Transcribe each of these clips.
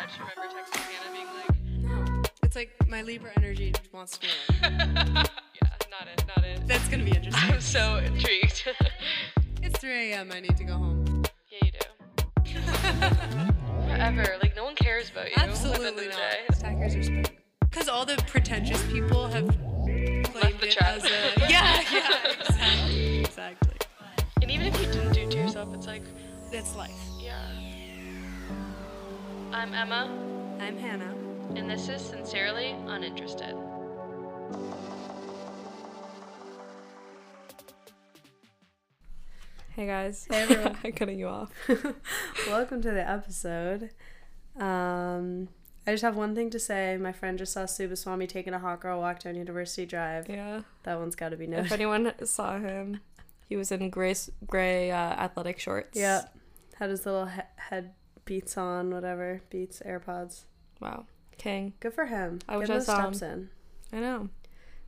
I just remember texting Hannah being like, No. It's like my Libra energy wants to be in. yeah, not it, not it. That's gonna be interesting. I'm so intrigued. It's 3 a.m. I need to go home. yeah, you do. Whatever. Like no one cares about you. at the end of Absolutely not. day. Stackers are. Because all the pretentious people have claimed the it as a. Yeah, yeah, exactly. Exactly. And even if you didn't do it to yourself, it's like, That's life. yeah. I'm Emma, I'm Hannah. and this is Sincerely Uninterested. Hey guys. Hey, everyone. I'm cutting you off. Welcome to the episode. Um, I just have one thing to say. My friend just saw Subbaswamy taking a hot girl walk down University Drive. Yeah. That one's got to be If anyone saw him, he was in gray gray uh, athletic shorts. Yeah. Had his little he- head beats on, whatever. Beats, AirPods. Wow. King. Good for him. I wish Getting I saw him. steps in. I know.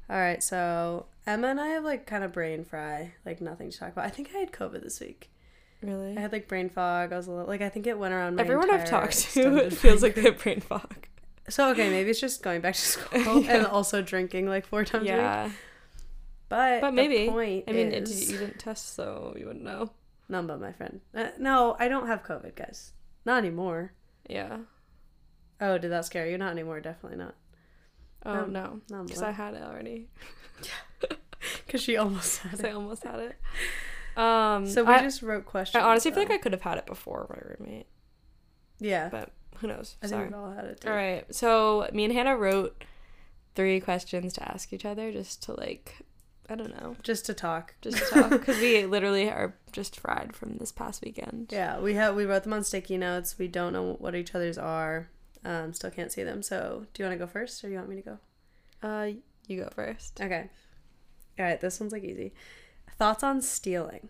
All right, so Emma and I have like kind of brain fry, like nothing to talk about. I think I had COVID this week. Really. I had like brain fog. I was a little like I think it went around my Everyone I've talked to, it feels like they have brain fog. So okay, maybe it's just going back to school and also drinking like four times a week. Yeah. But But the maybe. point I mean, it, is, you didn't test, so you wouldn't know. none but my friend. Uh, no, I don't have COVID, guys. Not anymore. Yeah. Oh, did that scare you? Not anymore. Definitely not. Oh No, no. Because I had it already. because she almost had it. I almost had it. Um. So we I, just wrote questions. I honestly feel like I could have had it before my roommate, yeah. but who knows? I think we've all had it. Too. All right. So me and Hannah wrote three questions to ask each other just to like, I don't know, Just to talk. just to talk because we literally are just fried from this past weekend. Yeah, we have we wrote them on sticky notes. We don't know what each other's are. Um, still can't see them. So, do you want to go first, or do you want me to go? Uh, you go first. Okay. All right. This one's like easy. Thoughts on stealing,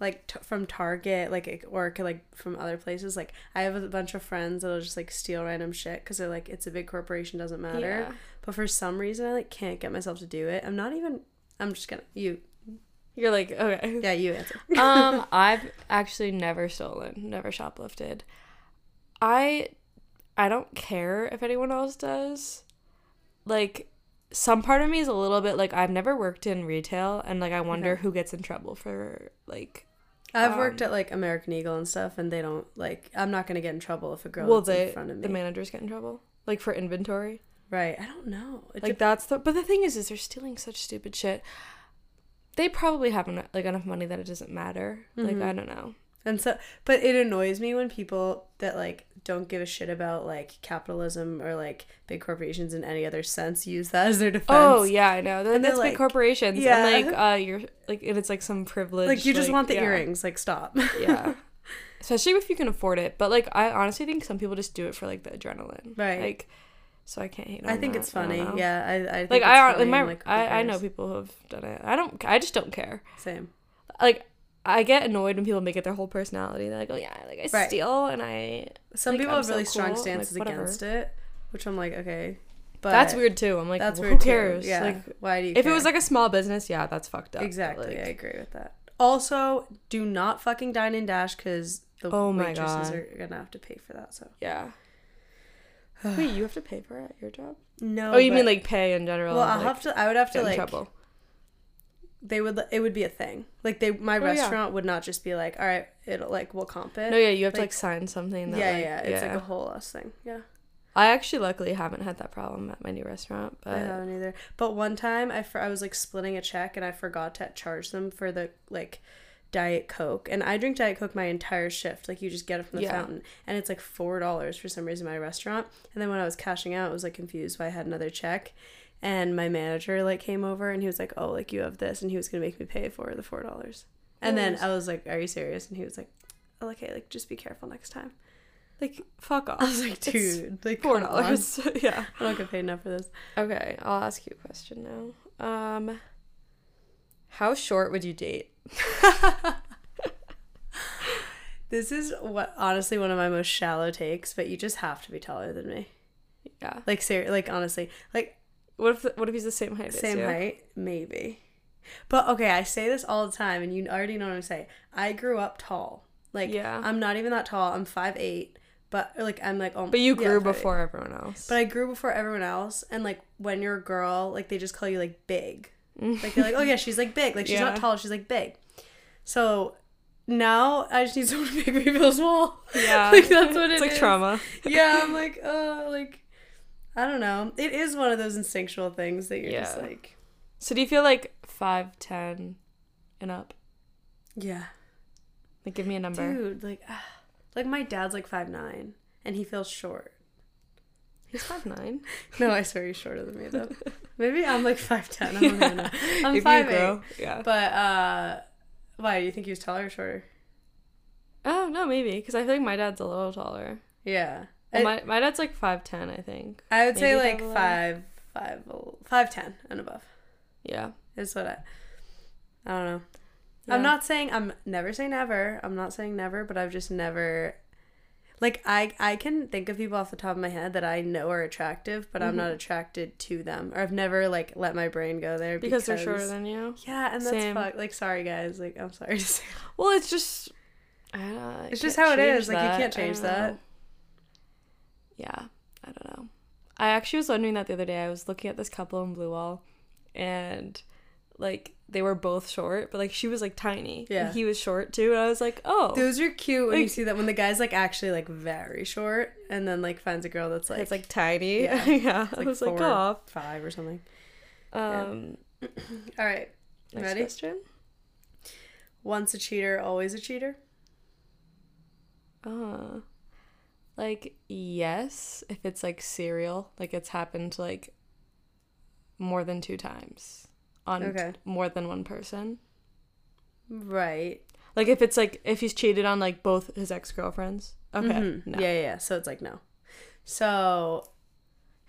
like t- from Target, like or like from other places. Like I have a bunch of friends that'll just like steal random shit because they're like it's a big corporation, doesn't matter. Yeah. But for some reason, I like can't get myself to do it. I'm not even. I'm just gonna you. You're like okay. Yeah, you answer. um, I've actually never stolen, never shoplifted. I I don't care if anyone else does. Like some part of me is a little bit like I've never worked in retail and like I wonder Okay. who gets in trouble for like I've worked Um, at like American Eagle and stuff, and they don't like. I'm not gonna get in trouble if a girl will is they in front of me. the managers get in trouble like for inventory. Right. I don't know. It Like that's the but the thing is is they're stealing such stupid shit. They probably have enough, like enough money that it doesn't matter. Like Mhm. I don't know. And so, but it annoys me when people that like don't give a shit about like capitalism or like big corporations in any other sense use that as their defense. Oh yeah, I know. And that's like- big corporations. yeah. And like uh you're like and it's like some privilege. like you just want the yeah. earrings. Like stop. Yeah. Especially if you can afford it. But like I honestly think some people just do it for like the adrenaline. Right. Like so I can't hate on I think that. it's funny. know. Yeah, I, I think Like I funny. my like, I, I know people who have done it. I don't I just don't care. Same. Like I get annoyed when people make it their whole personality. They're like, "Oh yeah, like I Right. steal and I." Some Like, people I'm have so really strong cool, like, stances whatever. against it, which I'm like, okay, but that's weird too. I'm like, That's well, weird who too. cares? Yeah. Like, why do you? if it was like a small business, yeah, that's fucked up. Exactly, like- I agree with that. Also, do not fucking dine and dash because the Oh my waitresses are gonna have to pay for that. So yeah. Wait, you have to pay for it at your job? no. Oh, you mean like pay in general? Well, I'll like, have to. I would have to in like. trouble. They would. It would be a thing. Like they, my Oh, yeah. restaurant would not just be like, all right, it'll like we'll comp it. No, yeah, you have to like- like sign something. That, yeah, like, yeah, It's like a whole us thing. Yeah. I actually luckily haven't had that problem at my new restaurant, but I haven't either. But one time, I for, I was like splitting a check and I forgot to charge them for the like diet coke, and I drink diet coke my entire shift. Like you just get it from the Yeah. fountain, and it's like four dollars for some reason my restaurant. And then when I was cashing out, I was like confused why I had another check, and my manager like came over and he was like, "Oh, like you have this," and he was gonna make me pay for the four dollars. And then I was like, "Are you serious?" And he was like, oh, "Okay, like just be careful next time." like fuck off. I was like, It's "Dude, like four dollars. yeah. I don't get paid enough for this." Okay, I'll ask you a question now. Um, how short would you date? This is what honestly one of my most shallow takes, but you just have to be taller than me. Yeah. Like ser- like honestly, like What if what if he's the same height as same height, maybe. But okay, I say this all the time, and you already know what I'm saying. I grew up tall. Like Yeah. I'm not even that tall. I'm five eight, but like I'm like oh But you grew 5'8". before everyone else. But I grew before everyone else, and like when you're a girl, like they just call you like big. Like they're like, oh yeah, she's like big. Like she's not tall, she's like big. So now I just need someone to make me feel small. yeah, like that's what it it's like is. trauma. Yeah, I'm like, oh, like I don't know. It is one of those instinctual things that you're just like, So do you feel like five ten and up? yeah, Like, give me a number. dude, like, ah. like my dad's like five nine, and he feels short. He's five nine. No, I swear he's shorter than me though. Maybe I'm like five ten. I don't know. I'm if five grow, yeah. But uh, why do you think he was taller or shorter? Oh no, maybe because I feel like my dad's a little taller. Yeah, Well, my my dad's like five ten, I think. I would say like 5'11". five, five, five ten and above. Yeah. Is what I. I don't know. Yeah. I'm not saying I'm never say never. I'm not saying never, but I've just never. Like I, I can think of people off the top of my head that I know are attractive, but I'm not attracted to them, or I've never like let my brain go there because, they're shorter than you. Yeah, and that's fuck. Like, sorry guys. Like, I'm sorry to say. Well, it's just. Uh, It's just how it is, like, you can't change that. Yeah, I don't know. I actually was wondering that the other day. I was looking at this couple in Blue Wall, and like they were both short, but like she was like tiny. Yeah. And he was short too, and I was like, oh, Those are cute when you see that when the guy's like actually like very short, and then like finds a girl that's like it's like tiny. Yeah. Yeah, I like was like, four, oh. five or something. Um, All right, next ready? question. Once a cheater, always a cheater. Uh, like yes, if it's like serial, like it's happened like more than two times on Okay. more than one person. Right. Like if it's like if he's cheated on like both his ex girlfriends. Okay. Mhm. No. Yeah, yeah, yeah. So it's like no. So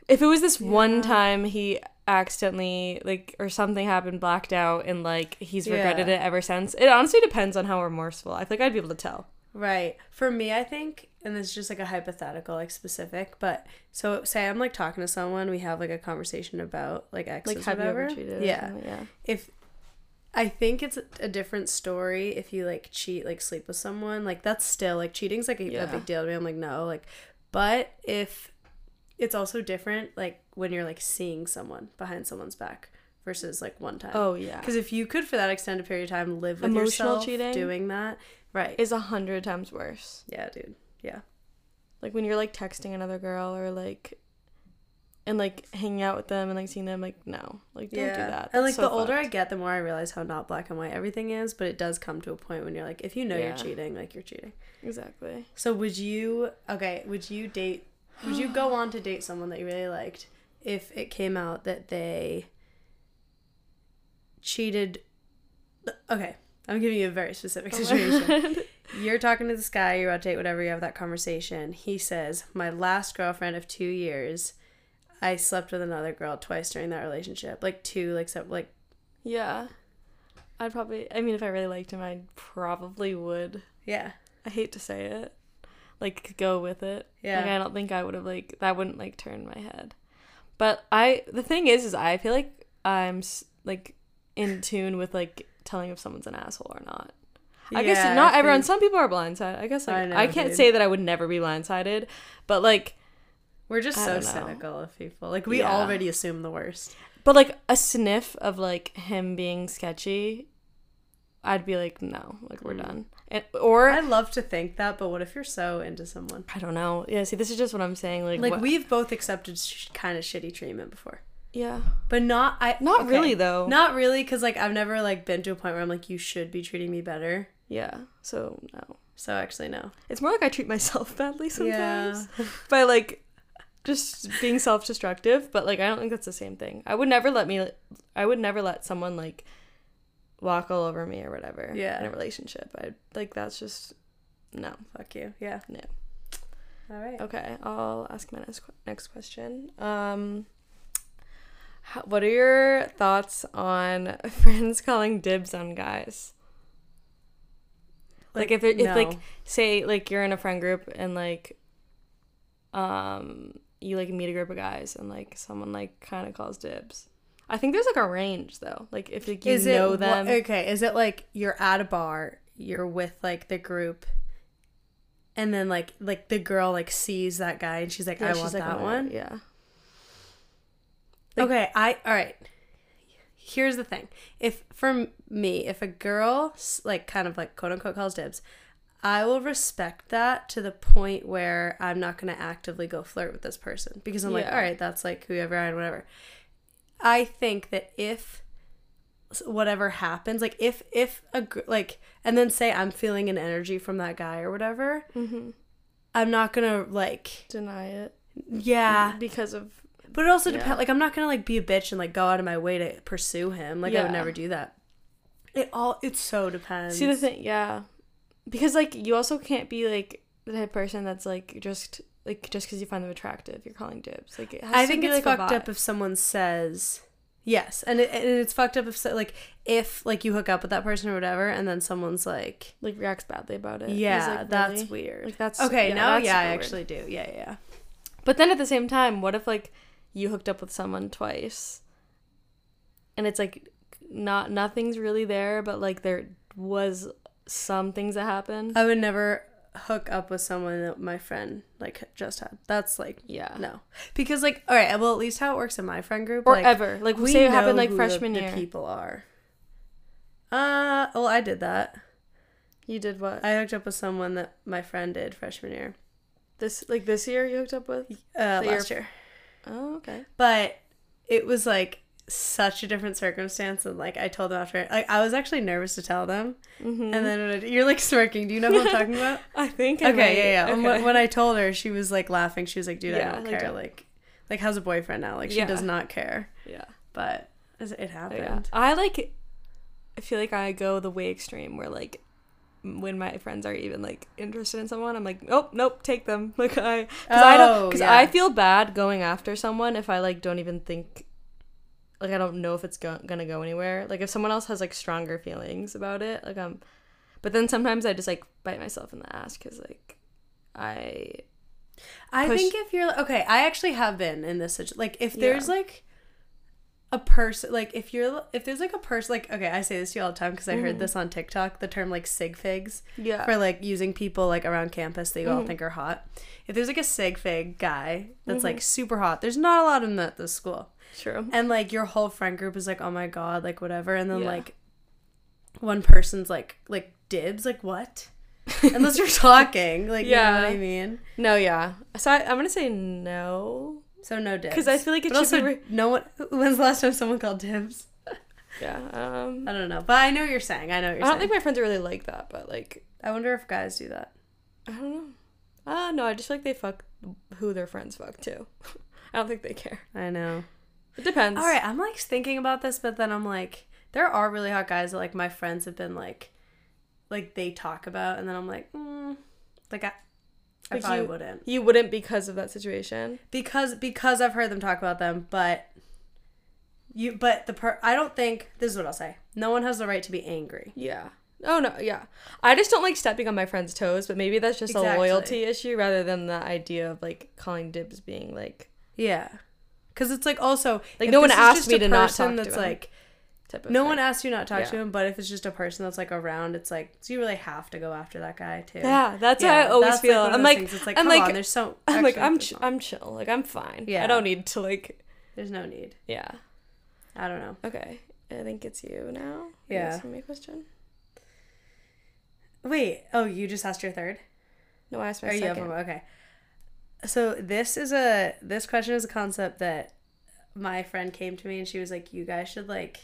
If it was this one time he accidentally like or something happened blacked out and like he's regretted Yeah. it ever since. It honestly depends on how remorseful. I think I'd be able to tell. right for me, I think, and this is just like a hypothetical, like specific, but so say I'm like talking to someone, we have like a conversation about like exes, Like have you whatever. ever cheated? Yeah. Yeah. if I think it's a different story if you like cheat, like sleep with someone. Like that's still like cheating's like a, a big deal to me. I'm like no, like, but if it's also different, like when you're like seeing someone behind someone's back versus like one time. Oh yeah. because if you could for that extended period of time live with Emotional yourself cheating? doing that, right? Is a hundred times worse. yeah, dude. Yeah, Like when you're like texting another girl or like and like hanging out with them and like seeing them like no. Like don't yeah. do that. And like so the older I get, the more I realize how not black and white everything is. But it does come to a point when you're like, if you know Yeah. you're cheating, like you're cheating. Exactly. So would you okay, would you date would you go on to date someone that you really liked if it came out that they cheated Okay, I'm giving you a very specific situation. You're talking to this guy, you're about to date, whatever, you have that conversation. He says, My last girlfriend of two years, I slept with another girl twice during that relationship. Like two, like so, like Yeah. I'd probably I mean if I really liked him I probably would. yeah. I hate to say it. Like go with it. Yeah. Like I don't think I would have like that wouldn't like turn my head. But I the thing is is I feel like I'm like in tune with like telling if someone's an asshole or not. I guess Yeah, not I everyone. Some people are blindsided. I guess like, I I, can't dude. say that I would never be blindsided, but like, We're just so cynical of people. Like we Yeah. already assume the worst. but like a sniff of like him being sketchy, I'd be like, no, like we're Mm. done. And or I love to think that, but what if you're so into someone? I don't know. Yeah, see, this is just what I'm saying. Like, Like what- we've both accepted sh- kind of shitty treatment before, yeah, but not I. not okay. really though. Not really, because like I've never like been to a point where I'm like, you should be treating me better. Yeah, so no. So actually, no. It's more like I treat myself badly Yeah. sometimes by like just being self-destructive. But like, I don't think that's the same thing. I would never let me. I would never let someone like walk all over me or whatever. Yeah. in a relationship, I like that's just no. Fuck you. Yeah. No. All right. Okay, I'll ask my next next question. Um, how, what are your thoughts on friends calling dibs on guys? Like, if it, if like say like you're in a friend group and like um you like meet a group of guys and like someone like kind of calls dibs. I think there's like a range though. Like if like, you is know it them. Okay? Is it like you're at a bar, you're with like the group, and then like like the girl like sees that guy and she's like, I she's want like, that "Oh, one. Yeah. Like- okay, I all right. Here's the thing: if for me, if a girl like kind of like quote unquote calls dibs, I will respect that to the point where I'm not going to actively go flirt with this person because I'm like, all right, that's like whoever I whatever. I think that if whatever happens, like if if a like, and then say I'm feeling an energy from that guy or whatever, Mm-hmm. I'm not gonna like, Deny it. yeah, Because of but it also Yeah. depends. Like, I'm not gonna like be a bitch and like go out of my way to pursue him. Like, I would never do that. It all it so depends. see the thing, yeah. Because like you also can't be like the type of person that's like just like just because you find them attractive, you're calling dibs. Like it has I to think be, it's like, fucked up if someone says yes, and, it, and it's fucked up if like if like you hook up with that person or whatever, and then someone's like, like reacts badly about it. Yeah, like, that's really? weird. Like that's okay, yeah, now yeah, I weird. actually do. Yeah, yeah, yeah. But then at the same time, what if like you hooked up with someone twice, and it's like not nothing's really there, but like there was some things that happened. I would never hook up with someone that my friend like just had. That's like yeah. no, because like all right, well at least how it works in my friend group, Or like, ever. Like we say it happened like freshman the, year. The people are. Uh, well, I did that. You did what? I hooked up with someone that my friend did freshman year. this like this year you hooked up with? Uh, The year last year. Oh, okay. But it was like such a different circumstance, and like I told them after, like I was actually nervous to tell them, Mm-hmm. and then you're like smirking. Do you know who I'm talking about? I think I okay, might- yeah, yeah. Okay. when, when I told her, she was like laughing. She was like, "Dude, Yeah, I don't like, care. don't- Like, like how's a boyfriend now? Like, she Yeah. does not care." yeah. But it happened. Yeah. I like I feel like I go the way extreme where like when my friends are even like interested in someone, I'm like, nope, nope, take them. Like I, because I Oh, don't, because yeah. I feel bad going after someone if I like don't even think, like I don't know if it's go- gonna go anywhere. Like if someone else has like stronger feelings about it, like I'm, but then sometimes I just like bite myself in the ass because like I I push- think if you're okay, I actually have been in this situ- like if Yeah. there's like a person like if you're if there's like a person like okay, I say this to you all the time because I Mm-hmm. heard this on TikTok the term like sig figs yeah for like using people like around campus that you Mm-hmm. all think are hot. If there's like a sig fig guy that's Mm-hmm. like super hot, there's not a lot of them at this school, true. and like your whole friend group is like oh my god like whatever, and then Yeah. like one person's like like dibs like what. Unless you're talking, like you know Yeah. what I mean. No, yeah. So I, I'm gonna say no So no dibs. Because I feel like it but should also, re- no one. When's the last time someone called dibs? Yeah. Um. I don't know, but I know what you're saying. I know what you're saying. I don't saying. think my friends are really like that, but like I wonder if guys do that. I don't know. Uh no, I just feel like they fuck who their friends fuck too. I don't think they care. I know. It depends. All right, I'm like thinking about this, but then I'm like, there are really hot guys that like my friends have been like, like they talk about, and then I'm like, mm, like I, I probably you- wouldn't You wouldn't because of that situation. because because I've heard them talk about them, but. You, but the per I don't think this is what I'll say. No one has the right to be angry. Yeah. Oh no, yeah. I just don't like stepping on my friend's toes, but maybe that's just a loyalty issue rather than the idea of like calling dibs being like Yeah, because it's like also Like, no one asked me to not talk to That's him. like no thing. one asks you not to talk to him, but if it's just a person that's like around, it's like so you really have to go after that guy too. Yeah, that's how I always feel. of I'm like, things. it's like I'm come like, on, there's so I'm like, I'm, ch- I'm chill. Like I'm fine. Yeah. I don't need to like, there's no need. yeah. I don't know. Okay, I think it's you now. You Yeah. Me a question. Wait, oh, you just asked your third. No, I asked my you have second. one? Okay. So this is a this question is a concept that my friend came to me and she was like, "You guys should like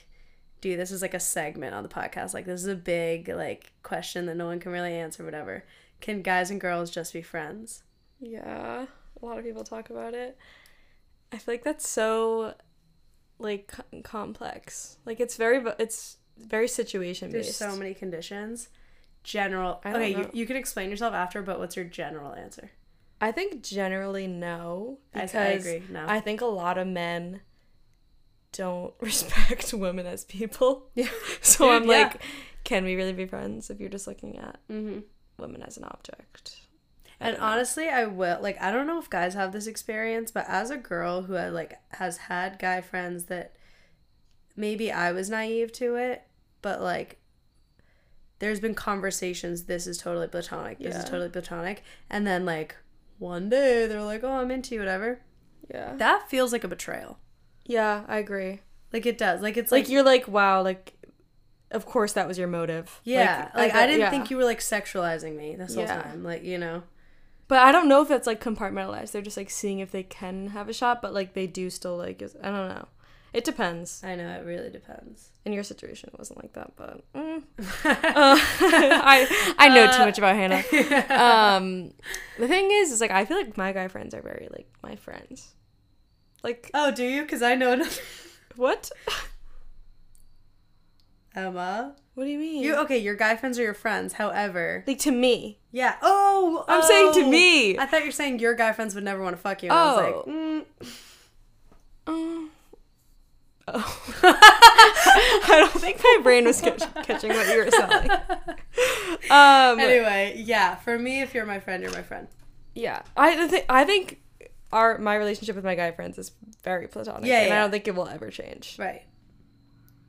do this as like a segment on the podcast. Like this is a big like question that no one can really answer. Whatever. Can guys and girls just be friends? Yeah, a lot of people talk about it. I feel like that's so like co- complex. Like it's very it's very situation based. There's so many conditions. General. I Okay, you, know. you can explain yourself after, but what's your general answer? I think generally no I- I because agree, no. I think a lot of men don't respect women as people. Yeah. So Dude, I'm yeah. like, can we really be friends if you're just looking at Mm-hmm. women as an object? I And honestly, I will like I don't know if guys have this experience, but as a girl who had like has had guy friends that maybe I was naive to it, but like there's been conversations. This is totally platonic. This is totally platonic, and then like one day they're like, "Oh, I'm into you," whatever. Yeah. That feels like a betrayal. Yeah, I agree. Like it does. Like it's Like, like, you're like, wow, like of course that was your motive. yeah. Like, I didn't yeah. think you were like sexualizing me this whole Yeah. time. Like you know. But I don't know if that's like compartmentalized. They're just like seeing if they can have a shot, but like they do still like I don't know. It depends. I know it really depends. In your situation, it wasn't like that, but mm. Uh, I I know too much about Hannah. Um, the thing is, is like I feel like my guy friends are very like my friends. Like oh, do you? Because I know another what? Emma. What do you mean? You okay? Your guy friends are your friends. However, like to me. yeah. Oh, I'm saying to oh. me. I thought you're saying your guy friends would never want to fuck you. And I was Oh. like, mm. Um, oh. I don't think my brain was catch- catching what you were saying. Um, anyway, yeah. For me, if you're my friend, you're my friend. yeah, I think I think our my relationship with my guy friends is very platonic. Yeah, and I don't think it will ever change. Right.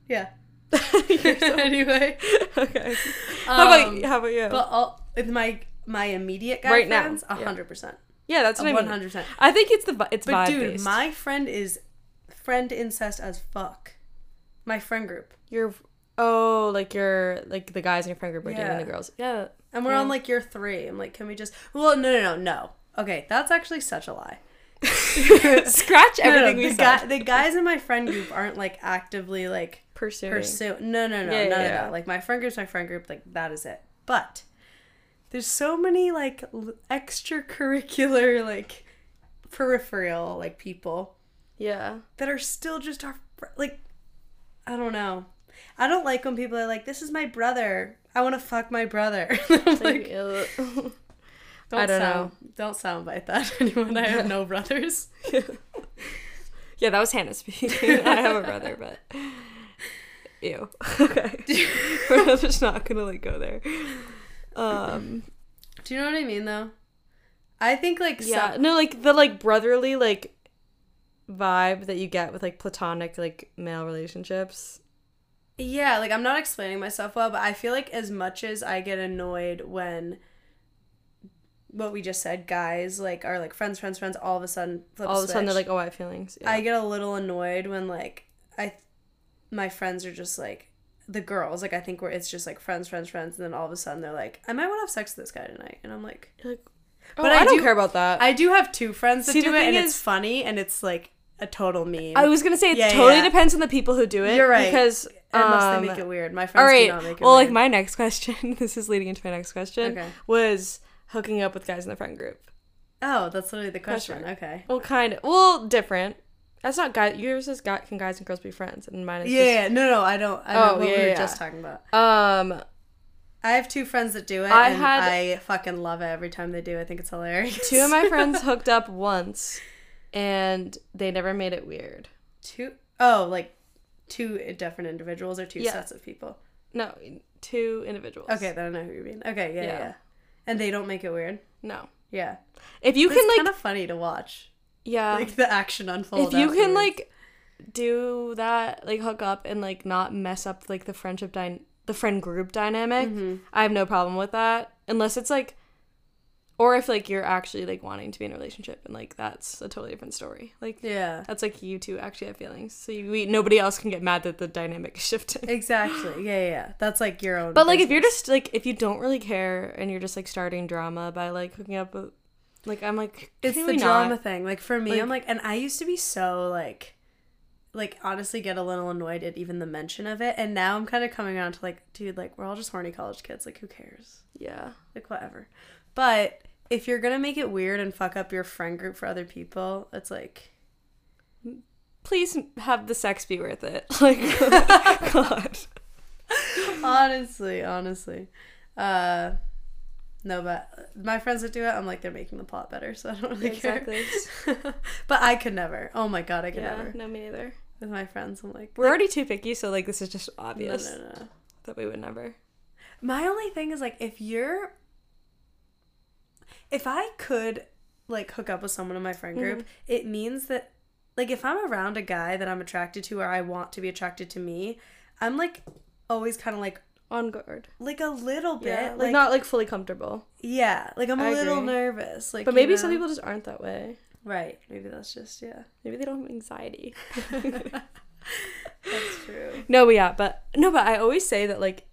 Yeah. Anyway, okay. how about Um, how about you? but all, with my my immediate guy Right now, friends, a hundred percent, yeah, that's what I one mean. hundred percent. I think it's the it's But dude, based. my friend is friend incest as fuck. My friend group, You're oh like you're like the guys in your friend group are dating the girls. Yeah. and we're Yeah. on like year three. I'm like, can we just? Well, no, no, no, no. Okay, that's actually such a lie. Scratch No, no, everything we the, said. guy, the guys in my friend group aren't like actively like Pursuing. pursue. No, no, no, Yeah, no, yeah, no, yeah. no. Like my friend group's my friend group. Like that is it. But there's so many like l- extracurricular like peripheral like people yeah. that are still just our fr- like. I don't know. I don't like when people are like, "This is my brother. I want to fuck my brother." Like. don't I don't sound, Don't soundbite that anyone. I have no brothers. Yeah, that was Hannah speaking. I have a brother, but ew. Okay, we're just not gonna like go there. Um, Do you know what I mean though? I think like yeah, some- no, like the like brotherly like vibe that you get with like platonic like male relationships. Yeah, like I'm not explaining myself well, but I feel like as much as I get annoyed when what we just said, guys like are like friends, friends, friends, all of a sudden flip All of a sudden, they're like, "Oh, I have feelings." Yeah. I get a little annoyed when like I my friends are just like the girls, like I think where it's just like friends, friends, friends, and then all of a sudden they're like, I might want to have sex with this guy tonight, and I'm like, You're like, oh, But I, I don't do- care about that. I do have two friends that See, do it, and thing it's funny, and it's like a total meme. I was gonna say it Yeah, totally yeah. depends on the people who do it. You're right. Because unless um, they make it weird. My friends right. do not make it weird. Well, like my next question. this is leading into my next question. Okay. Was hooking up with guys in the friend group. oh, that's literally the Question question. Okay. Well, kind of. Well, different. That's not guy. Yours is guy. Can guys and girls be friends? And mine is Yeah, yeah, no, no, I don't. I know Oh, what yeah, we were yeah. just talking about. Um, I have two friends that do it, I and had- I fucking love it every time they do. I think it's hilarious. two of my friends hooked up once, and they never made it weird. two oh, like two different individuals or two Yeah. sets of people. No, two individuals. Okay, then I know who you mean. Okay, yeah, yeah, Yeah. And they don't make it weird. No. Yeah, If you it's can like, kind of funny to watch, yeah. like the action unfold. if you can like do that, like hook up and like not mess up like the friendship dy- the friend group dynamic, Mm-hmm. I have no problem with that. Unless it's like, or if like you're actually like wanting to be in a relationship and like that's a totally different story. Like yeah, that's like you two actually have feelings, so you, we, nobody else can get mad that the dynamic is shifting. exactly. Yeah, yeah, yeah. That's like your own. But like if you're just like if you don't really care and you're just like starting drama by like hooking up with, like I'm like it's the drama not? thing. Like for me, Like- I'm like, and I used to be so like, like honestly get a little annoyed at even the mention of it, and now I'm kind of coming around to like, dude, like we're all just horny college kids. Like who cares? Yeah. Like whatever. But if you're gonna make it weird and fuck up your friend group for other people, it's like, Please have the sex be worth it. Like God. honestly, honestly, uh. No, but my friends that do it, I'm like they're making the plot better, so I don't really Exactly. care. but I could never. Oh my god, I could Yeah. never. No, me neither. With my friends, I'm like, We're already too picky, so like this is just no, obvious no, no. that we would never. My only thing is like if you're if I could like hook up with someone in my friend group, Mm-hmm. it means that like if I'm around a guy that I'm attracted to or I want to be attracted to me, I'm like always kind of like On guard. like a little bit, Yeah. Like, like, not like fully comfortable. yeah, like I'm a little agree. nervous, like. But maybe some people just aren't that way. right? Maybe that's just yeah. Maybe they don't have anxiety. That's true. No, but yeah, but no, but I always say that like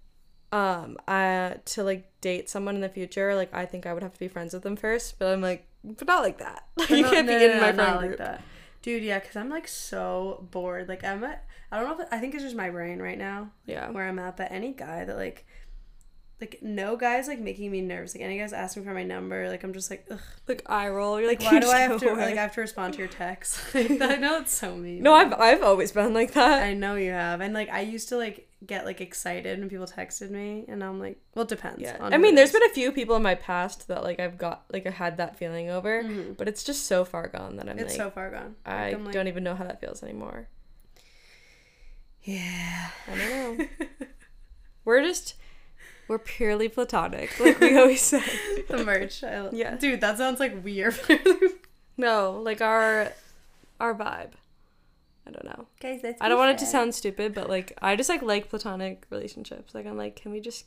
um I to like date someone in the future, like I think I would have to be friends with them first, but I'm like but not like that. Like you can't be in my friend group. that. Dude, yeah, because I'm like so bored. Like I'm at, I don't know if I think it's just my brain right now Yeah. where I'm at. But any guy that like, like no guys like making me nervous. Like any guys asking for my number, like I'm just like, ugh. Like eye roll. You're like, Like why do I have to go like. I have to respond to your text? Like, I know it's so mean. No, I've I've always been like that. I know you have, and like I used to like get like excited when people texted me, and I'm like, well, it depends. Yeah. on I mean, there's been a few people in my past that like I've got like I had that feeling over, Mhm. but it's just so far gone that I'm It's like so far gone. I like, don't even know how that feels anymore. Yeah. I don't know. we're just we're purely platonic, like we always say. the merch. I, Yeah. Dude, that sounds like weird. No, like our our vibe. I don't know. Guys, that's I don't want it to sound stupid, but like I just like like platonic relationships. Like I'm like, can we just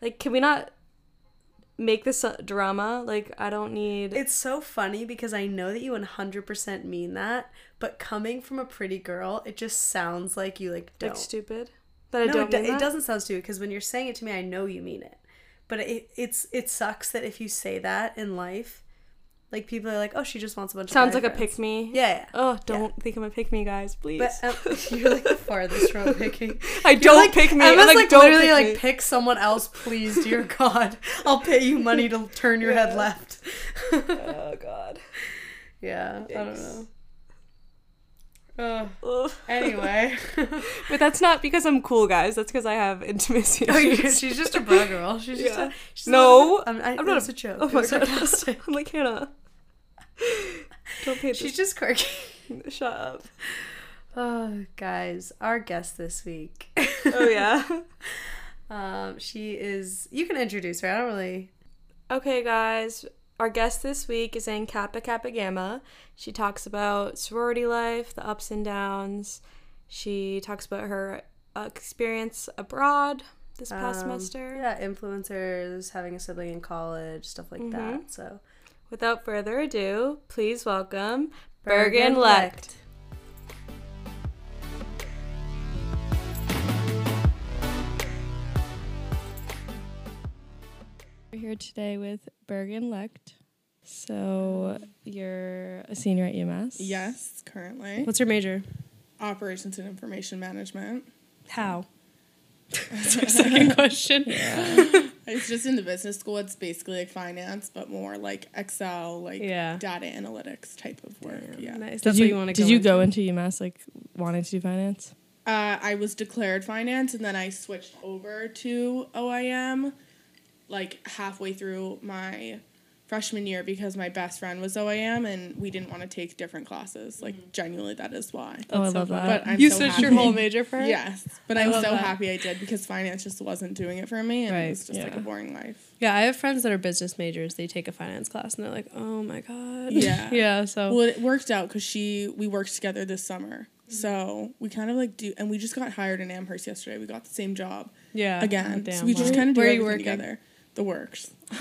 like can we not make this a drama? Like I don't need It's so funny because I know that you 100% mean that, but coming from a pretty girl, it just sounds like you like don't. like stupid. That I no, don't it, do- it doesn't sound stupid because when you're saying it to me, I know you mean it. But it it's it sucks that if you say that in life, like people are like, "Oh, she just wants a bunch of. Sounds of like a pick me. Yeah, yeah. Oh, don't think I'm a pick me, guys, please. But um, you're like the farthest from picking. I don't like, pick me. I'm like, like, don't literally pick like me. pick someone else, please, dear God. I'll pay you money to turn your head left. oh God. yeah, I don't know. Ugh. Ugh. Anyway, But that's not because I'm cool, guys. That's because I have intimacy oh, you- issues. she's just a bra girl. She's just Yeah. a, she's No, a, I'm, I, I'm not it's a- a joke. Oh my god. I'm like Hannah. Don't pay She's just quirky. attention. Shut up. Oh, guys, our guest this week. Oh yeah. um, she is. You can introduce her. I don't really. Okay, guys. Our guest this week is in Kappa Kappa Gamma. She talks about sorority life, the ups and downs. She talks about her uh, experience abroad this past um, semester. Yeah, influencers, having a sibling in college, stuff like Mhm. that. So, Without further ado, please welcome Bergan Bergan Licht. We're here today with Bergan Licht. So you're a senior at UMass. Yes, currently. what's your major? Operations and information management. How? That's our second question. It's just in the business school. It's basically like finance, but more like Excel, like Yeah. data analytics type of work. Yeah. Nice. Did That's you, what you want to Did go you into. go into UMass like wanting to do finance? Uh, I was declared finance, and then I switched over to OIM, like halfway through my freshman year because my best friend was OIM, and we didn't want to take different classes. Like mm-hmm. genuinely, that is why. Oh, I so love fun. that. But I'm you so switched your whole major for it? Yes, but I I'm so that. happy I did because finance just wasn't doing it for me, and Right, it was just like a boring life. Yeah, I have friends that are business majors. They take a finance class and they're like, "Oh my god." Yeah. yeah. So Well, it worked out because she we worked together this summer, mm-hmm. so we kind of like do, and we just got hired in Amherst yesterday. We got the same job yeah. again, oh, Damn, so we just kind of do Where are you everything working? together. The works.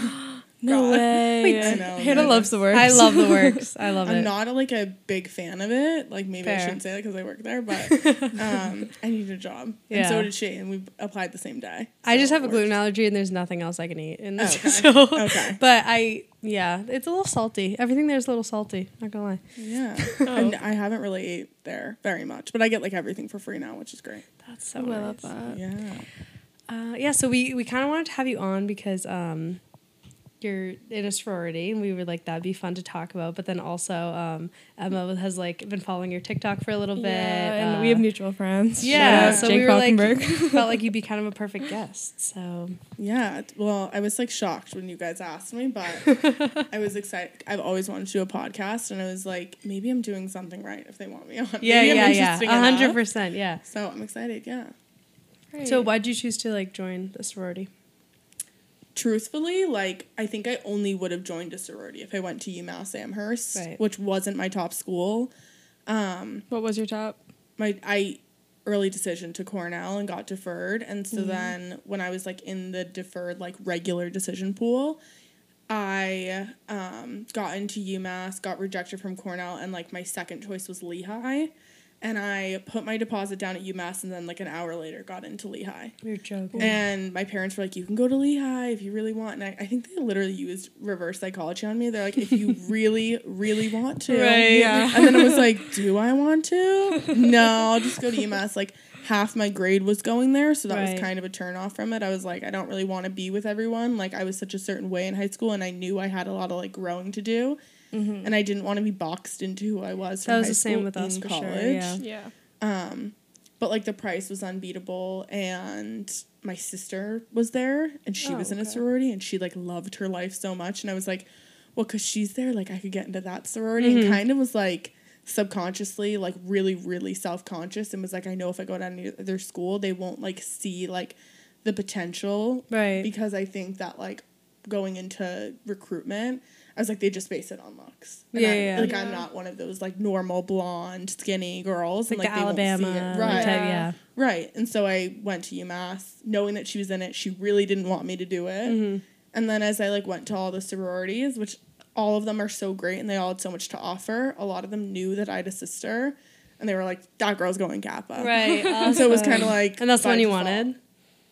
No God. way. I know, Hannah man. loves the works. I love the works. I love I'm it. not a, like a big fan of it. Like maybe I shouldn't say that because I work there, but um, I need a job, and so did she, and we applied the same day. I just have a it gluten allergy and there's nothing else I can eat. And Okay. so, Okay. but I, yeah, it's a little salty. Everything there's a little salty. Not gonna lie. Yeah, Oh. and I haven't really ate there very much, but I get like everything for free now, which is great. That's so I nice. love that. Yeah. Uh, yeah, so we we kind of wanted to have you on because um, you're in a sorority, and we were like that'd be fun to talk about. But then also, um, Emma has like been following your TikTok for a little bit, Yeah, and uh, we have mutual friends. yeah. Shout So Jake we were like felt like you'd be kind of a perfect guest. So Yeah, well, I was like shocked when you guys asked me, but I was excited. I've always wanted to do a podcast, and I was like, maybe I'm doing something right if they want me on. yeah, Maybe I'm yeah, yeah, a hundred percent. yeah. So I'm excited. Yeah. So why'd you choose to like join the sorority? Truthfully, like I think I only would have joined a sorority if I went to UMass Amherst, Right. which wasn't my top school. Um, What was your top? my I early decision to Cornell and got deferred. And Mm-hmm. so then when I was like in the deferred like regular decision pool, I um, got into UMass, got rejected from Cornell, and like my second choice was Lehigh. And I put my deposit down at UMass, and then like an hour later got into Lehigh. You're joking. And my parents were like, "You can go to Lehigh if you really want." And I, I think they literally used reverse psychology on me. They're like, "If you really, really want to." Right. Yeah. And then I was like, "Do I want to? No, I'll just go to UMass." Like half my grade was going there, so that Right. was kind of a turn off from it. I was like, I don't really want to be with everyone. Like I was such a certain way in high school, and I knew I had a lot of like growing to do. And I didn't want to be boxed into who I was. From Mm-hmm. That was the same with us in for sure, college yeah. Yeah. but like the price was unbeatable and my sister was there and she Oh, was in a sorority and she like loved her life so much and i was like well because she's there like i could get into that sorority Mm-hmm. and kind of was like subconsciously like really really self-conscious and was like i know if i go to any other school they won't like see like the potential Right. because i think that like going into recruitment I was like, they just base it on looks. And Yeah, I'm, yeah. Like I'm not one of those like normal blonde, skinny girls. like, and, like the they won't see Alabama it. right? type, yeah. Right. And so I went to UMass knowing that she was in it. She really didn't want me to do it. Mm-hmm. And then as I like went to all the sororities, which all of them are so great and they all had so much to offer, a lot of them knew that I had a sister and they were like, that girl's going Kappa. Right. And so it was kind of like And that's the by one you wanted?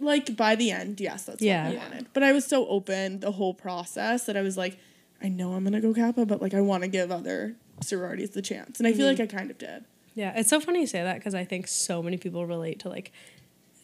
Like by the end, yes, that's Yeah. what I wanted. But I was so open the whole process that I was like, I know I'm gonna go Kappa, but like I want to give other sororities the chance. And I feel Mm-hmm. like I kind of did. Yeah, it's so funny you say that because I think so many people relate to like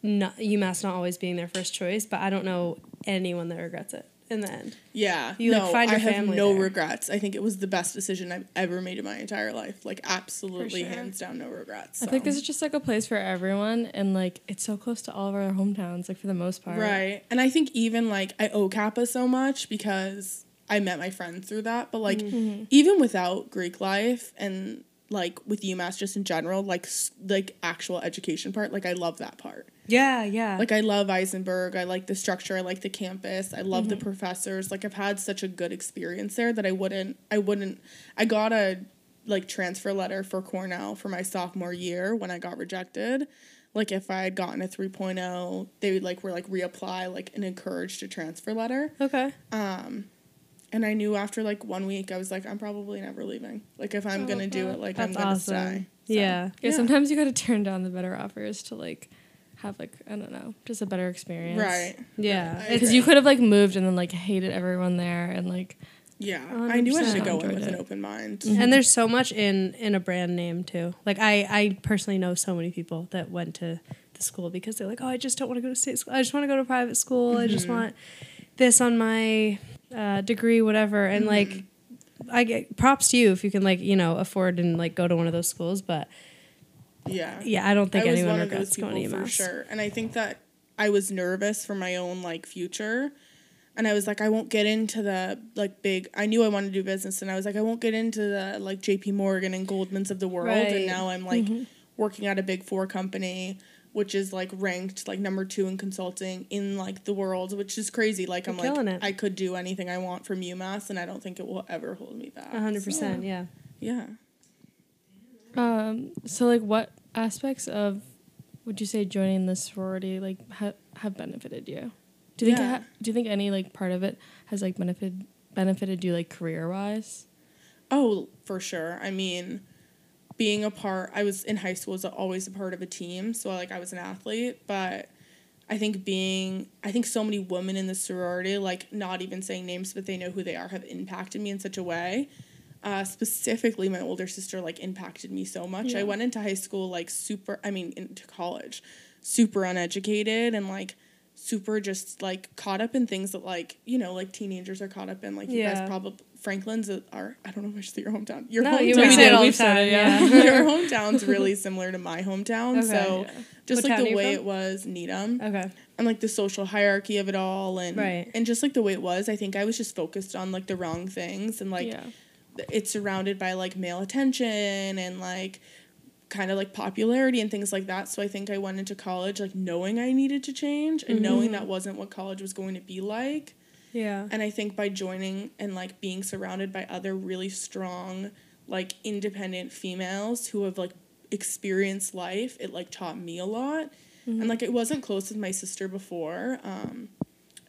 not, UMass not always being their first choice, but I don't know anyone that regrets it in the end. Yeah. You, like, find your I have family no there. regrets. I think it was the best decision I've ever made in my entire life. Like absolutely sure. hands down no regrets. I think this is just like a place for everyone, and like it's so close to all of our hometowns, like for the most part. Right. And I think even like I owe Kappa so much because I met my friends through that. But like Mm-hmm. even without Greek life and like with UMass just in general, like s- like actual education part, like I love that part. Yeah, yeah. Like I love Isenberg. I like the structure. I like the campus. I love Mm-hmm. the professors. Like I've had such a good experience there that I wouldn't I wouldn't I got a like transfer letter for Cornell for my sophomore year when I got rejected. Like if I had gotten a 3.0, they would like were like reapply like an encouraged to transfer letter. okay. And I knew after like one week I was like I'm probably never leaving. Like if I'm oh, going to do it like I'm That's going to awesome. stay. So, Yeah. Yeah, Yeah. sometimes you got to turn down the better offers to like have like I don't know, just a better experience. Right. Yeah. I It's Because you could have like moved and then like hated everyone there and like Yeah. I knew I 100% should go in enjoyed with an open mind. Mm-hmm. and there's so much in in a brand name too. Like I I personally know so many people that went to the school because they're like, "Oh, I just don't want to go to state school. I just want to go to private school. I just mm-hmm. want this on my uh, degree whatever." And like I get props to you if you can like, you know, afford and like go to one of those schools, but Yeah. yeah, I don't think I anyone one of those regrets going to for UMass. sure. And I think that I was nervous for my own like future. And I was like, I won't get into the like big. I knew I wanted to do business, and I was like, I won't get into the like J.P. Morgan and Goldman's of the world. Right. And now I'm like working at a big four company, which is like ranked like number two in consulting in like the world, which is crazy. Like I'm You're killing like, it. I could do anything I want from UMass, and I don't think it will ever hold me back. A hundred So, percent, yeah. Yeah. um so like what aspects of would you say joining the sorority like ha- have benefited you? Do you think Yeah. ha- do you think any like part of it has like benefited benefited you like career wise? Oh, for sure. I mean, being a part, I was in high school was always a part of a team, so like I was an athlete, but I think being, I think so many women in the sorority, like not even saying names, but they know who they are, have impacted me in such a way. Uh, specifically, my older sister like impacted me so much. I went into high school like super. I mean, into college, super uneducated and like super just like caught up in things that like you know like teenagers are caught up in. Like you Yeah. guys probably Franklin's are. I don't know if I should say your hometown. Your No, hometown. you we We say did, it all the we've said time, it, yeah. your hometown's really similar to my hometown. Okay. So Yeah. just What like town are the way from? it was Needham Okay. and like the social hierarchy of it all and Right. and just like the way it was, I think I was just focused on like the wrong things and like yeah. it's surrounded by like male attention and like kind of like popularity and things like that. So I think I went into college like knowing I needed to change and knowing mm-hmm. that wasn't what college was going to be like. Yeah. And I think by joining and like being surrounded by other really strong, like independent females who have like experienced life, it like taught me a lot. And like it wasn't close with my sister before. Um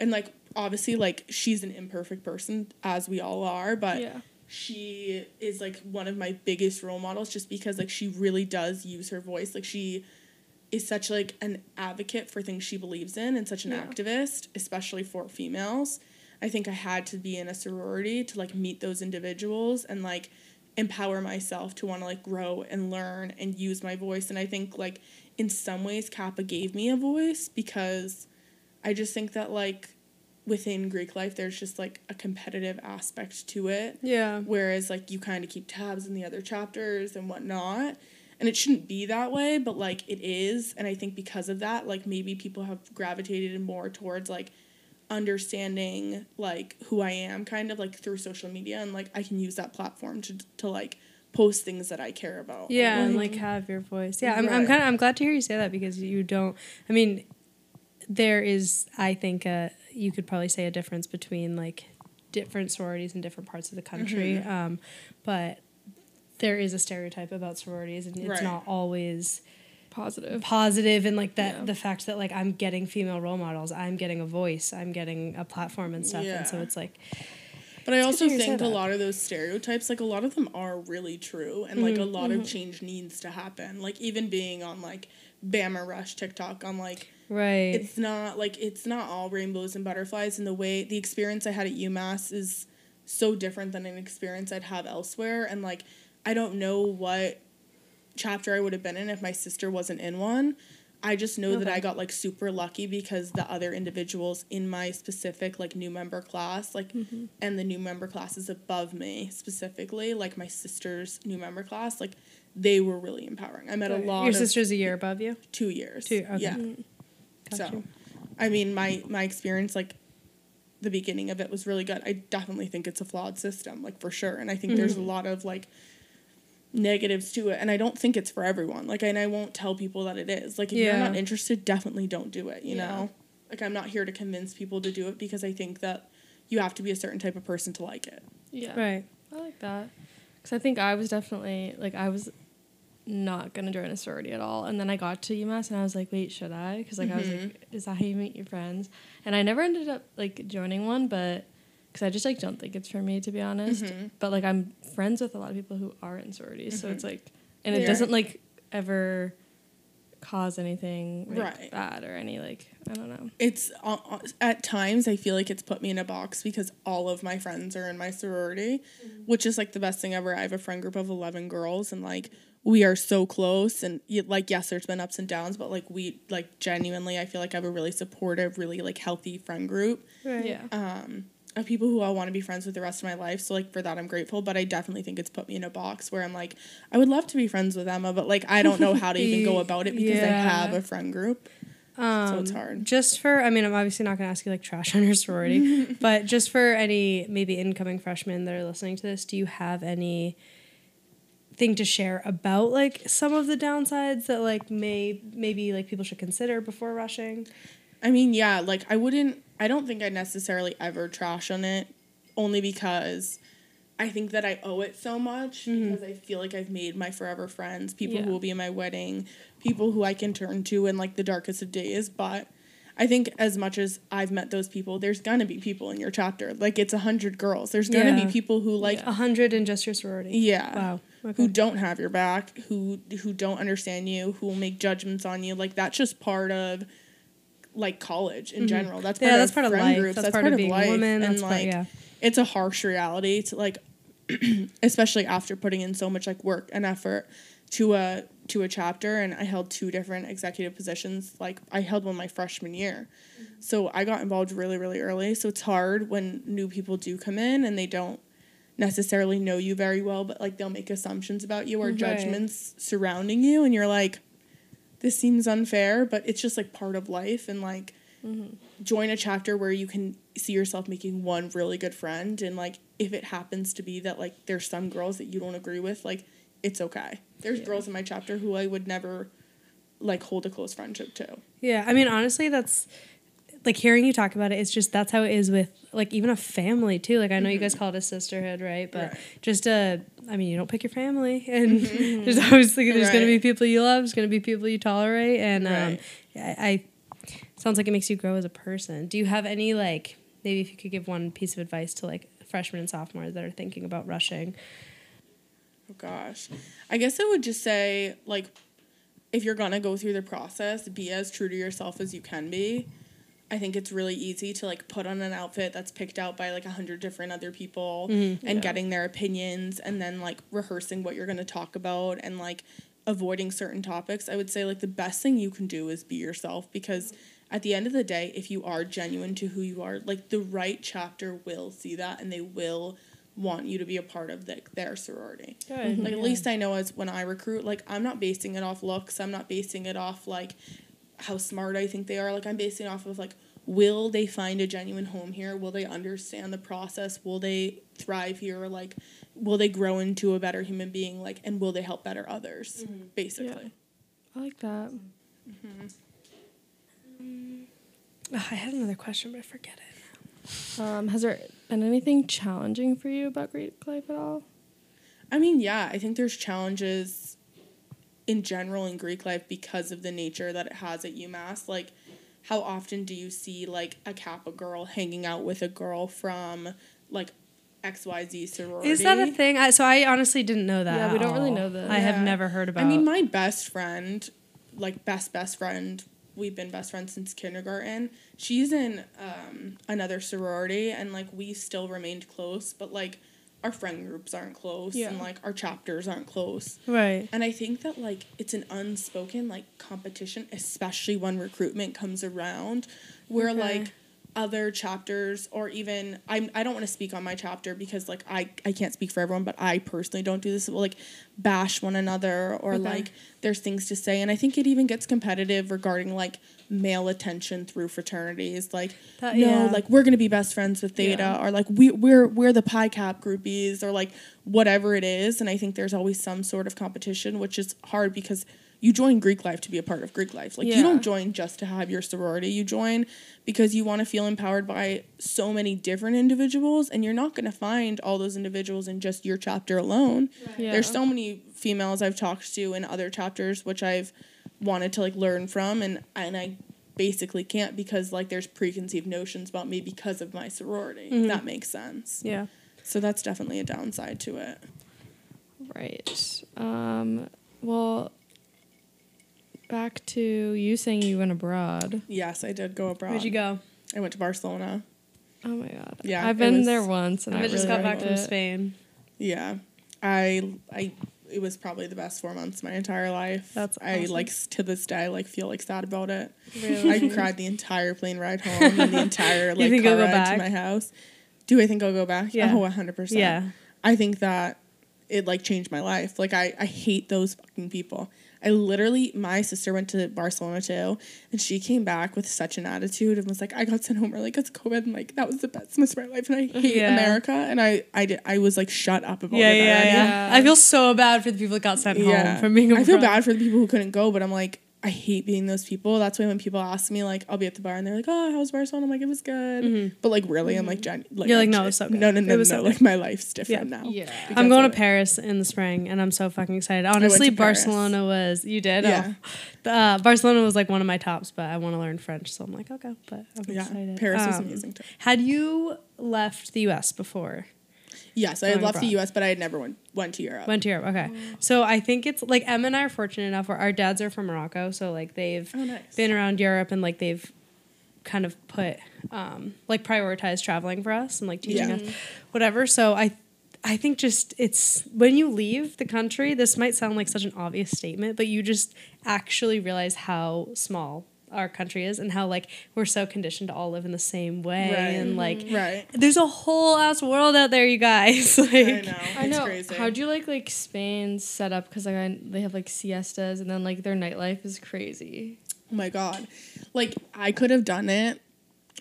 and like obviously like she's an imperfect person as we all are, but Yeah. she is like one of my biggest role models just because like she really does use her voice. Like she is such like an advocate for things she believes in and such an Yeah. activist, especially for females. I think I had to be in a sorority to like meet those individuals and like empower myself to want to like grow and learn and use my voice. And I think like in some ways Kappa gave me a voice because I just think that like within Greek life there's just like a competitive aspect to it Yeah. whereas like you kind of keep tabs in the other chapters and whatnot and it shouldn't be that way but like it is and i think because of that like maybe people have gravitated more towards like understanding like who i am kind of like through social media and like i can use that platform to, to like post things that i care about Yeah, and Like, like have your voice. Yeah, I'm, I'm kind of I'm glad to hear you say that because you don't. I mean, there is I think a you could probably say a difference between like different sororities in different parts of the country, Mm-hmm. um, but there is a stereotype about sororities, and it's Right. not always Positive. positive and like that Yeah. the fact that like I'm getting female role models, I'm getting a voice, I'm getting a platform and stuff, and so it's like But I It's also to hear you say think a lot of those stereotypes, like a lot of them are really true, and like a Mm-hmm. lot of change needs to happen. Like even being on like Bama Rush TikTok, on like right. it's not like it's not all rainbows and butterflies. And the way the experience I had at UMass is so different than an experience I'd have elsewhere. And like I don't know what chapter I would have been in if my sister wasn't in one. I just know that I got like super lucky because the other individuals in my specific like new member class, like and the new member classes above me specifically, like my sister's new member class, like they were really empowering. I met a lot Your sister's a year above you. two years. Two, okay. Yeah. Got So. I mean, my my experience, like, the beginning of it was really good. I definitely think it's a flawed system, like for sure, and I think there's a Mm-hmm. lot of like negatives to it, and I don't think it's for everyone. Like, and I won't tell people that it is. Like, if you're not interested, definitely don't do it. You Yeah. know, like I'm not here to convince people to do it because I think that you have to be a certain type of person to like it. Yeah. Right. I like that. Because I think I was definitely, like, I was not going to join a sorority at all. And then I got to UMass and I was like, wait, should I? Because, like, I was like, mm-hmm. is that how you meet your friends? And I never ended up, like, joining one, but because I just, like, don't think it's for me, to be honest. But, like, I'm friends with a lot of people who are in sororities. So it's like, and it Yeah. doesn't, like, ever cause anything like, Right. bad or any, like, I don't know. it's uh, uh, at times I feel like it's put me in a box because all of my friends are in my sorority, which is like the best thing ever. I have a friend group of 11 girls and like we are so close and like yes there's been ups and downs but like we like genuinely I feel like I have a really supportive, really like healthy friend group Right. Yeah. um of people who I'll want to be friends with the rest of my life. So like for that I'm grateful, but I definitely think it's put me in a box where I'm like I would love to be friends with Emma, but like I don't know how to even go about it because I have a friend group. so it's um, hard. Just for, I mean, I'm obviously not going to ask you like trash on your sorority, but just for any maybe incoming freshmen that are listening to this, do you have any thing to share about like some of the downsides that like may maybe like people should consider before rushing? I mean, yeah, like I wouldn't I don't think I'd necessarily ever trash on it only because I think that I owe it so much mm-hmm. because I feel like I've made my forever friends, people Yeah. who will be in my wedding, people who I can turn to in like the darkest of days, but I think as much as I've met those people, there's gonna be people in your chapter. Like it's a hundred girls. There's gonna Yeah. be people who like A hundred in just your sorority. yeah. Wow. Who don't have your back, who who don't understand you, who will make judgments on you. Like that's just part of like college in general. That's part Mm-hmm. Yeah, of that's part of life. groups. That's, part, of being a woman. That's part, like yeah. it's a harsh reality to like especially after putting in so much like work and effort to a to a chapter and I held two different executive positions like I held one my freshman year. So I got involved really really early so it's hard when new people do come in and they don't necessarily know you very well but like they'll make assumptions about you or Right. judgments surrounding you and you're like this seems unfair but it's just like part of life and like mm-hmm. join a chapter where you can see yourself making one really good friend and like if it happens to be that like there's some girls that you don't agree with like it's okay there's girls in my chapter who i would never like hold a close friendship to Yeah, I mean, honestly, that's like hearing you talk about it. It's just that's how it is with like even a family too. Like I know you mm-hmm. guys call it a sisterhood, right? But Right. just a I mean, you don't pick your family, and there's obviously there's going to be people you love, there's going to be people you tolerate, and um, I, I sounds like it makes you grow as a person. Do you have any like maybe if you could give one piece of advice to like freshmen and sophomores that are thinking about rushing? Oh gosh. I guess I would just say like if you're gonna go through the process, be as true to yourself as you can be. I think it's really easy to like put on an outfit that's picked out by like a hundred different other people mm-hmm. and getting their opinions and then like rehearsing what you're gonna talk about and like avoiding certain topics. I would say like the best thing you can do is be yourself because at the end of the day, if you are genuine to who you are, like the right chapter will see that and they will want you to be a part of like their sorority. Good. Like at least I know as when I recruit, like I'm not basing it off looks. I'm not basing it off like how smart I think they are. Like I'm basing off of like will they find a genuine home here? Will they understand the process? Will they thrive here? Like will they grow into a better human being? Like and will they help better others? Basically. I like that. Ugh, I had another question, but I forget it. Um, has there been anything challenging for you about Greek life at all? I mean, yeah, I think there's challenges in general in Greek life because of the nature that it has at UMass. Like, how often do you see like a Kappa girl hanging out with a girl from like XYZ sorority? Is that a thing? I, so I honestly didn't know that. Yeah, we don't really know that. I have never heard about. I mean, my best friend, like best best friend, we've been best friends since kindergarten. She's in um, another sorority, and like we still remained close, but like our friend groups aren't close, and like our chapters aren't close. right. And I think that like it's an unspoken like competition, especially when recruitment comes around, where Okay. like other chapters or even I'm I don't want to speak on my chapter because like I I can't speak for everyone, but I personally don't do this. Will like bash one another or Okay. like there's things to say, and I think it even gets competitive regarding like male attention through fraternities. Like That- no, yeah. like we're gonna be best friends with Theta, Yeah. or like we we're we're the Pi Cap groupies, or like whatever it is. And I think there's always some sort of competition, which is hard because you join Greek life to be a part of Greek life. Like Yeah. you don't join just to have your sorority. You join because you want to feel empowered by so many different individuals, and you're not gonna find all those individuals in just your chapter alone. Yeah. There's so many females I've talked to in other chapters which I've wanted to like learn from and and I basically can't because like there's preconceived notions about me because of my sorority. If that makes sense. Yeah. So that's definitely a downside to it. Right. Um, well, back to you saying you went abroad. Yes, I did go abroad. Where'd you go? I went to Barcelona. Oh my god. Yeah, I've been was- there once and I, I just really got back from it. Spain. Yeah. I I it was probably the best four months of my entire life. That's I like to this day like feel like sad about it. Really? I cried the entire plane ride home and the entire like think car ride back? to my house. Do I think I'll go back? Yeah. Oh, 100%. Yeah. I think that it like changed my life. Like I, I hate those fucking people. I literally my sister went to Barcelona too and she came back with such an attitude and was like, I got sent home early because COVID and like that was the best semester of my life and I hate Yeah. America and I I did I was like shut up about Yeah, it. yeah, already. yeah, I feel so bad for the people that got sent home from being. abroad. I feel bad for the people who couldn't go, but I'm like, I hate being those people. That's why when people ask me, like, I'll be at the bar and they're like, "Oh, how was Barcelona?" I'm like, "It was good," but like, really, I'm like, gen- like Mm-hmm. You're like, no, it was so good. No, no, It no, was no, so Like my life's different Yeah. now. Yeah. because I'm going to. Paris in the spring, and I'm so fucking excited. Honestly. Barcelona was you did. Yeah. Oh. Uh, Barcelona was like one of my tops, but I want to learn French, so I'm like, okay, but I'm Yeah, excited. Paris was Um, amazing too. Had you left the U.S. before? Yes, I had left the. U.S., but I had never went went to Europe. Went to Europe. Okay, so I think it's like Em and I are fortunate enough where our dads are from Morocco, so like they've Oh, nice. been around Europe and like they've kind of put um, like prioritized traveling for us and like teaching Yeah. us whatever. So I I think just it's when you leave the country, this might sound like such an obvious statement, but you just actually realize how small our country is and how like we're so conditioned to all live in the same way Right. and like right. there's a whole ass world out there, you guys. like I know. I it's know. crazy. How'd you like like Spain's set up? Because like I, they have like siestas and then like their nightlife is crazy. Oh my god. Like I could have done it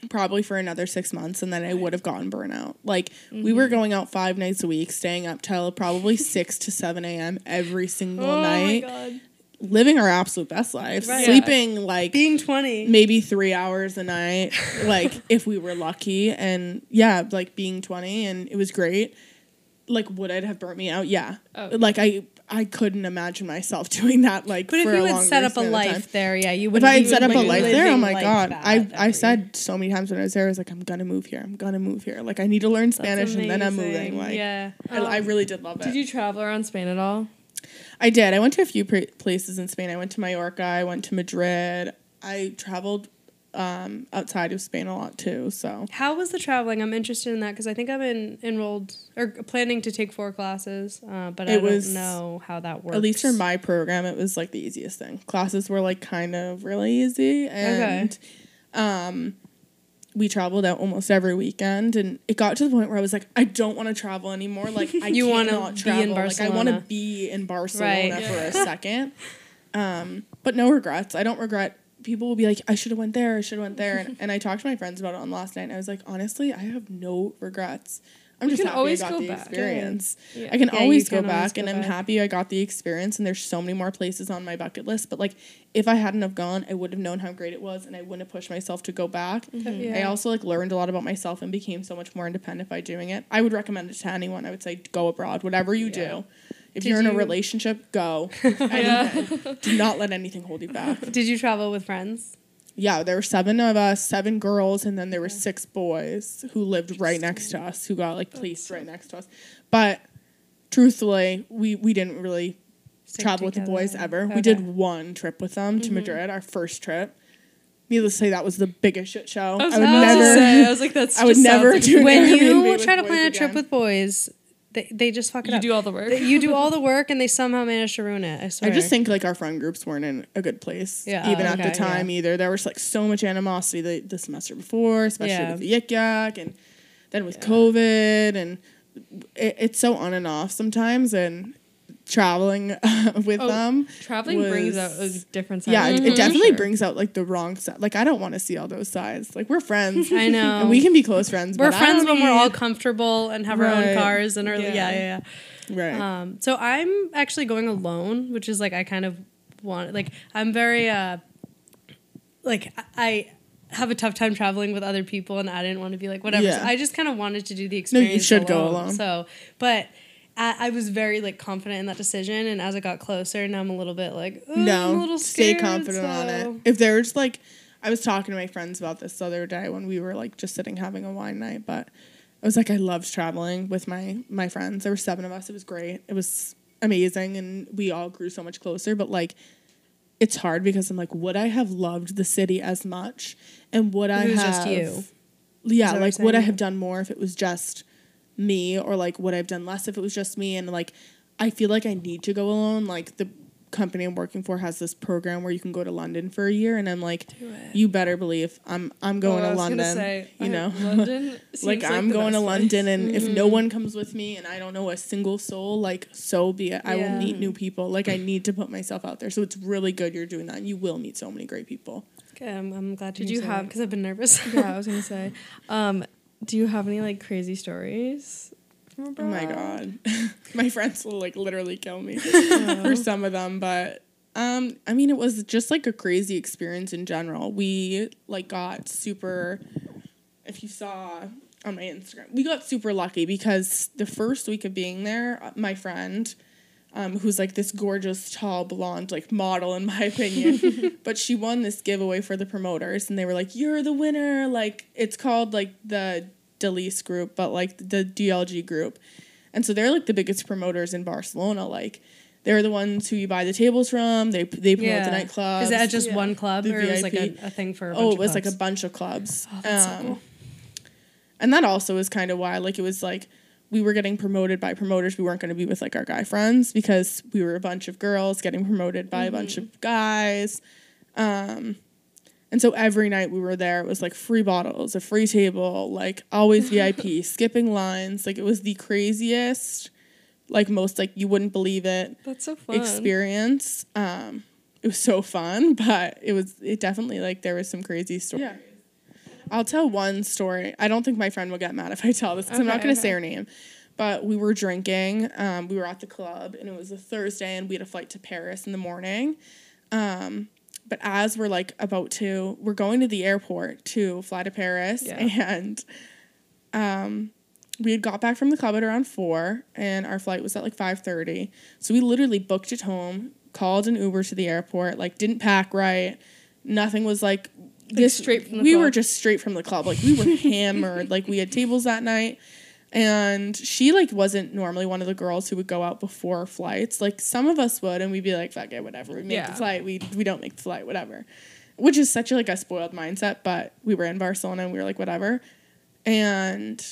probably for another 6 months and then I would have gotten burnout. Like we Mm-hmm. were going out 5 nights a week, staying up till probably 6 to 7 a.m. every single Oh night, god. Living our absolute best lives, Right. sleeping like Being 20. maybe 3 hours a night like if we were lucky and yeah, like being 20 and it was great. like would it have burnt me out? Yeah. Oh. Like I I couldn't imagine myself doing that like But if you had set up a span of time. life there, yeah, you would. If. I had set up a life there, oh my god! I I said so many times when I was there, I was like, I'm gonna move here. I'm gonna move here. Like I need to learn Spanish and then I'm moving. Like yeah. I, I um, really did love it. Did you travel around Spain at all? I did. I went to a few places in Spain. I went to Mallorca. I went to Madrid. I traveled um, outside of Spain a lot too. So How was the traveling? I'm interested in that because I think I'm in, enrolled or planning to take four classes, uh, but I It don't know how that works. at least for my program, it was like the easiest thing. Classes were like kind of really easy, and um, we traveled out almost every weekend. And it got to the point where I was like, I don't want to travel anymore. Like I You cannot be travel. Like I want to be in Barcelona Right. for a second. Um, but no regrets. I don't regret. People will be like, I should have went there. I should have went there. And, and I talked to my friends about it on last night. And I was like, honestly, I have no regrets. I'm You just can happy always I got go the back. experience. Yeah. I can Yeah, always can go always back, go and I'm happy I got the experience. And there's so many more places on my bucket list. But like, if I hadn't have gone, I would have known how great it was, and I wouldn't have pushed myself to go back. Mm-hmm. I Yeah. also like learned a lot about myself and became so much more independent by doing it. I would recommend it to anyone. I would say go abroad, whatever you do. If Did you're in a relationship, go. Anything. Do not let anything hold you back. Did you travel with friends? Yeah, there were seven of us, seven girls, and then there were six boys who lived right next to us, who got like placed right next to us. But truthfully, we we didn't really Stick travel with the boys together. ever. We did one trip with them to mm-hmm. Madrid, our first trip. Needless to say, that was the biggest shit show. I, would never. I was like, that's. I would just never do when you try to plan a trip with boys, they, they just fuck it You up. do all the work. They- you do all the work and they somehow manage to ruin it. I swear. I just think like our friend groups weren't in a good place. Yeah, Even oh, at the okay, time either. There was like so much animosity the, the semester before, especially Yeah. with the yik yak and then with COVID and it, it's so on and off sometimes and traveling with Oh, them. Traveling brings out a was- different side. Yeah, of it, it definitely sure. brings out like the wrong side. Like I don't want to see all those sides. Like we're friends. I know. and we can be close friends. we're but friends don't when we're all comfortable and have our own cars and are yeah Yeah. yeah yeah. right. Um, so I'm actually going alone, which is like I kind of want like I'm very uh like I- I have a tough time traveling with other people and I didn't want to be like whatever. So I just kind of wanted to do the experience. No, you should go alone. So, but I, I was very like confident in that decision, and as I got closer, now I'm a little bit like "Ugh, I'm a no, little stay scared, confident on it. so- If there's like, I was talking to my friends about this the other day when we were like just sitting having a wine night, but I was like, I loved traveling with my my friends. There were seven of us. It was great. It was amazing, and we all grew so much closer. But like, it's hard because I'm like, would I have loved the city as much, and would I it was have? just you. Yeah, Is that what like would I have done more if it was just me, or like would I have done less if it was just me? And like, I feel like I need to go alone. Like the company I'm working for has this program where you can go to London for a year, and I'm like, you better believe I'm I'm going Oh, I to was London. say, you know, London. like seems I'm going to London, place. and if no one comes with me, and I don't know a single soul, like so be it. I will meet new people. Like I need to put myself out there. So it's really good you're doing that. and You will meet so many great people. Okay, I'm, I'm glad. Did you you have- because I've been nervous. yeah, I was gonna say. Um, do you have any like crazy stories? Oh my god. my friends will like literally kill me for some of them, but um I mean it was just like a crazy experience in general. We like got super if you saw on my Instagram. We got super lucky because the first week of being there, uh, my friend um, who's like this gorgeous, tall, blonde, like model in my opinion. but she won this giveaway for the promoters, and they were like, "You're the winner!" Like it's called like the Delise group, but like the DLG group, and so they're like the biggest promoters in Barcelona. Like they're the ones who you buy the tables from. They they promote the nightclubs. Is that just Yeah. one club The or it was like a, a thing for? A Oh, bunch it of was like a bunch of clubs. Oh, that's so Um, cool. And that also is kind of why, like, it was like we were getting promoted by promoters. We weren't going to be with like our guy friends because we were a bunch of girls getting promoted by a bunch of guys. Um, and so every night we were there, it was like free bottles, a free table, like always VIP, skipping lines. Like it was the craziest, like most like you wouldn't believe it That's so fun. experience. Um, it was so fun, but it was it definitely like there was some crazy stories. I'll tell one story. I don't think my friend will get mad if I tell this because I'm not going to say her name. But we were drinking. Um, we were at the club and it was a Thursday and we had a flight to Paris in the morning. Um, but as we're like about to, we're going to the airport to fly to Paris Yeah. and um, we had got back from the club at around four, and our flight was at like five thirty. So we literally booked it home, called an Uber to the airport, like didn't pack right. Nothing was like this. straight from the we club. were just straight from the club. Like we were hammered. Like we had tables that night. And she like wasn't normally one of the girls who would go out before flights. Like some of us would, and we'd be like, "Fuck it, whatever. We make Yeah. the flight. We we don't make the flight, whatever." Which is such a, like a spoiled mindset. But we were in Barcelona, and we were like, "Whatever." And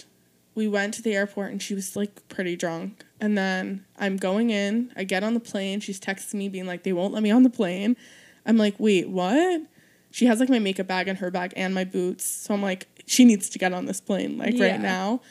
we went to the airport, and she was like pretty drunk. And then I'm going in. I get on the plane. She's texting me, being like, "They won't let me on the plane." I'm like, "Wait, what?" She has like my makeup bag in her bag and my boots. So I'm like, she needs to get on this plane like Yeah. right now.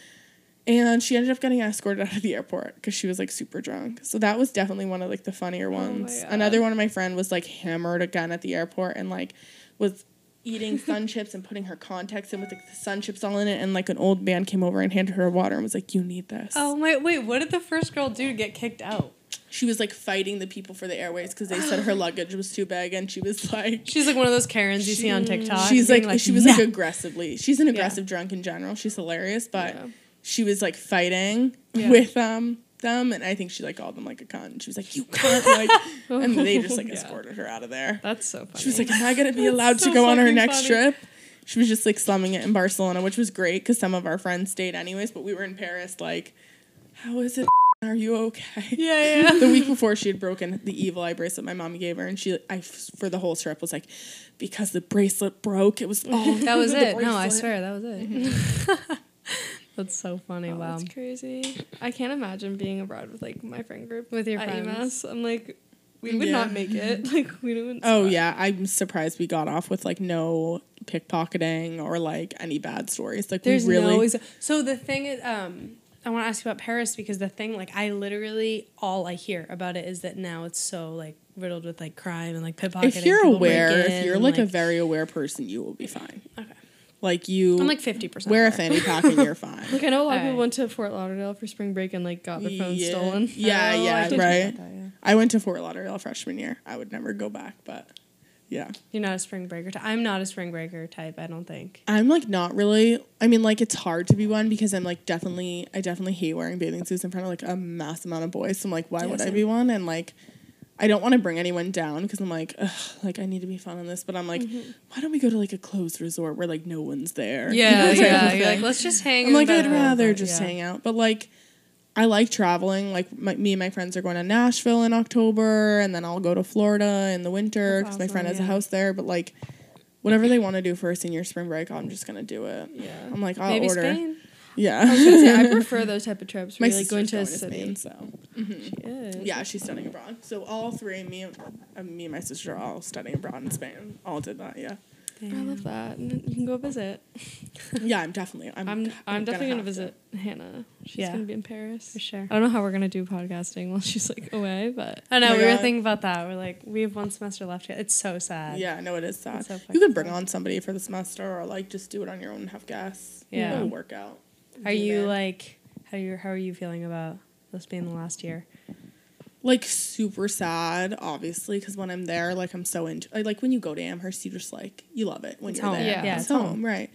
And she ended up getting escorted out of the airport because she was like super drunk. So that was definitely one of like the funnier oh ones. God. Another one of my friend was like hammered again at the airport and like was eating sun chips and putting her contacts in with like the sun chips all in it. And like an old man came over and handed her water and was like, "You need this." Oh my wait, what did the first girl do to get kicked out? She was like fighting the people for the airways because they said her luggage was too big, and she was like. She's like one of those Karens you see on TikTok. She's being like, she was like aggressively. She's an aggressive drunk in general. She's hilarious, but Yeah. She was like fighting Yeah. with um them, and I think she like called them like a cunt. She was like, "You cunt!" Like, and they just like Yeah. escorted her out of there. That's so funny. She was like, "Am I gonna be allowed so to go on her next funny. trip?" She was just like slumming it in Barcelona, which was great because some of our friends stayed anyways. But we were in Paris. Like, how is it? Are you okay? yeah, yeah. the week before she had broken the evil eye bracelet my mom gave her and she I for the whole trip was like because the bracelet broke it was all That was it. No, I swear that was it. That's so funny. Oh, wow. That's crazy. I can't imagine being abroad with like my friend group With your at friends. UMass. I'm like, we would Yeah. not make it. Like we don't. oh yeah i'm surprised we got off with like no pickpocketing or like any bad stories like There's we really no exa- so the thing is um I want to ask you about Paris because the thing like I literally all I hear about it is that now it's so like riddled with like crime and like pickpocketing. if you're aware break if you're and, like, a very aware person you will be fine Okay. Like you I'm like fifty percent. wear a fanny pack and you're fine Like I know a lot of people went to Fort Lauderdale for spring break and like got their phones Yeah. stolen. yeah I yeah did right that, yeah. i went to fort lauderdale freshman year i would never go back but yeah You're not a spring breaker. Ty- I'm not a spring breaker type. I don't think. I'm like not really. I mean, like it's hard to be one because I'm like definitely. I definitely hate wearing bathing suits in front of like a mass amount of boys. So I'm like, why Yeah, would I be one? And like, I don't want to bring anyone down because I'm like, Ugh, like I need to be fun on this. But I'm like, mm-hmm. why don't we go to like a closed resort where like no one's there? You know, Yeah, yeah. You're like, let's just hang. I'm like, I'd rather bit, just yeah. hang out. But like, I like traveling. Like my, me and my friends are going to Nashville in October, and then I'll go to Florida in the winter because my friend awesome, has a house there. But like, whatever they want to do for a senior spring break, I'm just gonna do it. Yeah. I'm like, I'll Maybe order. Spain. Yeah. I was gonna say I prefer those type of trips. my Where you like going to a going to city. Spain, so Yes. yeah, she's studying abroad. So all three, me, uh, me and my sister, are all studying abroad in Spain. All did that. Yeah. I love that. And you can go visit. Yeah, I'm definitely. I'm. I'm I'm, definitely gonna have visit Hannah. She's Yeah. gonna be in Paris For sure. I don't know how we're gonna do podcasting while she's like away, but I know. Oh my we were thinking about that. We're like, we have one semester left. yet. It's so sad. Yeah, no, it is sad. So you could bring sad. on somebody for the semester, or like just do it on your own and have guests. Yeah. it'll work out. Are you like, how you how are you feeling about this being the last year? like super sad? Obviously, because when I'm there, like I'm so into. Like, like when you go to Amherst, you just like you love it when It's you're home. there. Yeah. Yeah, it's, it's home, home. right?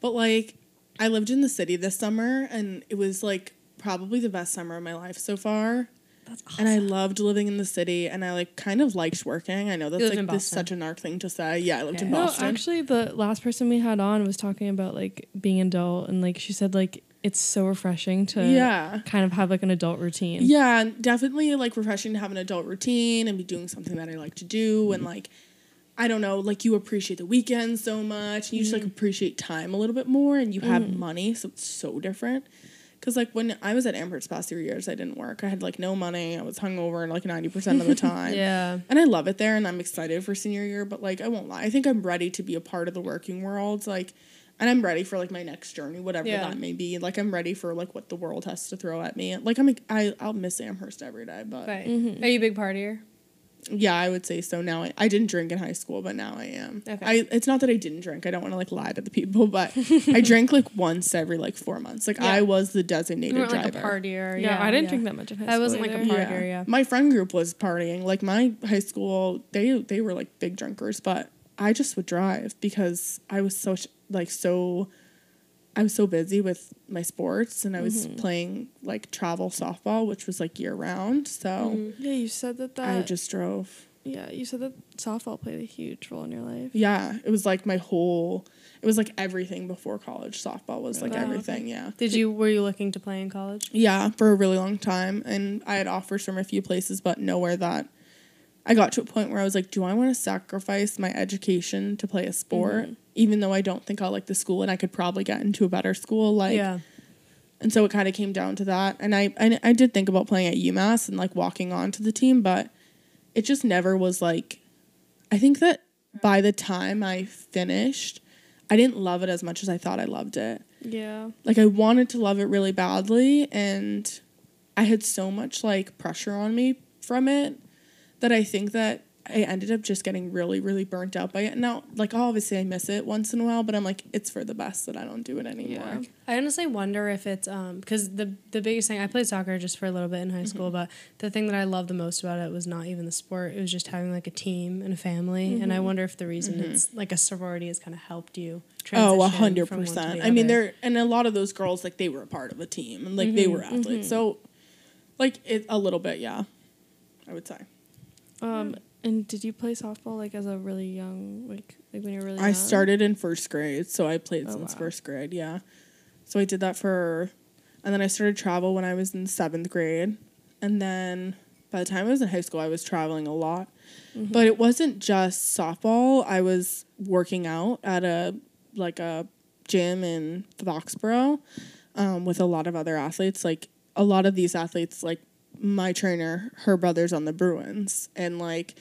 But like, I lived in the city this summer, and it was like probably the best summer of my life so far. That's And I loved living in the city, and I like kind of liked working. I know that's like this such a narc thing to say. Yeah, I lived in Yeah. no, Boston. actually, the last person we had on was talking about like being adult, and like she said, like it's so refreshing to yeah, kind of have like an adult routine. yeah, definitely like refreshing to have an adult routine and be doing something that I like to do, and like I don't know, like you appreciate the weekend so much, and you just like mm-hmm. appreciate time a little bit more, and you have mm-hmm. money, so it's so different. Cause like when I was at Amherst past three years, I didn't work. I had like no money. I was hungover like ninety percent of the time. Yeah. And I love it there and I'm excited for senior year, but like I won't lie. I think I'm ready to be a part of the working world. Like and I'm ready for like my next journey, whatever Yeah. that may be. Like I'm ready for like what the world has to throw at me. Like I'm I I'll miss Amherst every day, but Right. Mhm. Are you a big partier? Yeah, I would say so. Now I, I didn't drink in high school, but now I am. Okay. I it's not that I didn't drink. I don't want to like lie to the people, but I drank like once every like four months. Like Yeah. I was the You designated weren't like driver. a partier. Yeah, I didn't yeah. drink that much in high school. I wasn't like a either. part- partier, yeah. My friend group was partying. Like my high school, they they were like big drinkers, but I just would drive because I was so like so I was so busy with my sports and I was Mm-hmm. playing like travel softball, which was like year round. So Yeah, you said that that. I just drove. yeah, you said that softball played a huge role in your life. Yeah, it was like my whole. It was like everything before college. Softball was like Wow, everything. Yeah. Did you were you looking to play in college? Yeah, for a really long time. And I had offers from a few places, but nowhere that I got to a point where I was like, do I want to sacrifice my education to play a sport? Even though I don't think I'll like the school and I could probably get into a better school. Like, yeah. and so it kind of came down to that. And I, I, I did think about playing at UMass and like walking on to the team, but it just never was like, I think that by the time I finished, I didn't love it as much as I thought I loved it Yeah. like I wanted to love it really badly and I had so much like pressure on me from it that I think that I ended up just getting really really burnt out by it. Now like obviously I miss it once in a while, but I'm like it's for the best that I don't do it anymore. Yeah. I honestly wonder if it's um because the the biggest thing I played soccer just for a little bit in high mm-hmm. school, but the thing that I loved the most about it was not even the sport; it was just having like a team and a family. And I mm-hmm. wonder if the reason mm-hmm. it's like a sorority has kind of helped you. Oh, a transition hundred from one to percent. I mean, there and a lot of those girls like they were a part of a team and like they were athletes. So, like it a little bit, yeah. I would say. Um, and did you play softball like as a really young, like like when you were really? I young? started in first grade, so I played Oh, since wow. first grade. Yeah, so I did that for, and then I started travel when I was in seventh grade, and then by the time I was in high school, I was traveling a lot. Mm-hmm. But it wasn't just softball. I was working out at a like a gym in Foxborough um, with a lot of other athletes. Like a lot of these athletes, like my trainer, her brother's on the Bruins, and like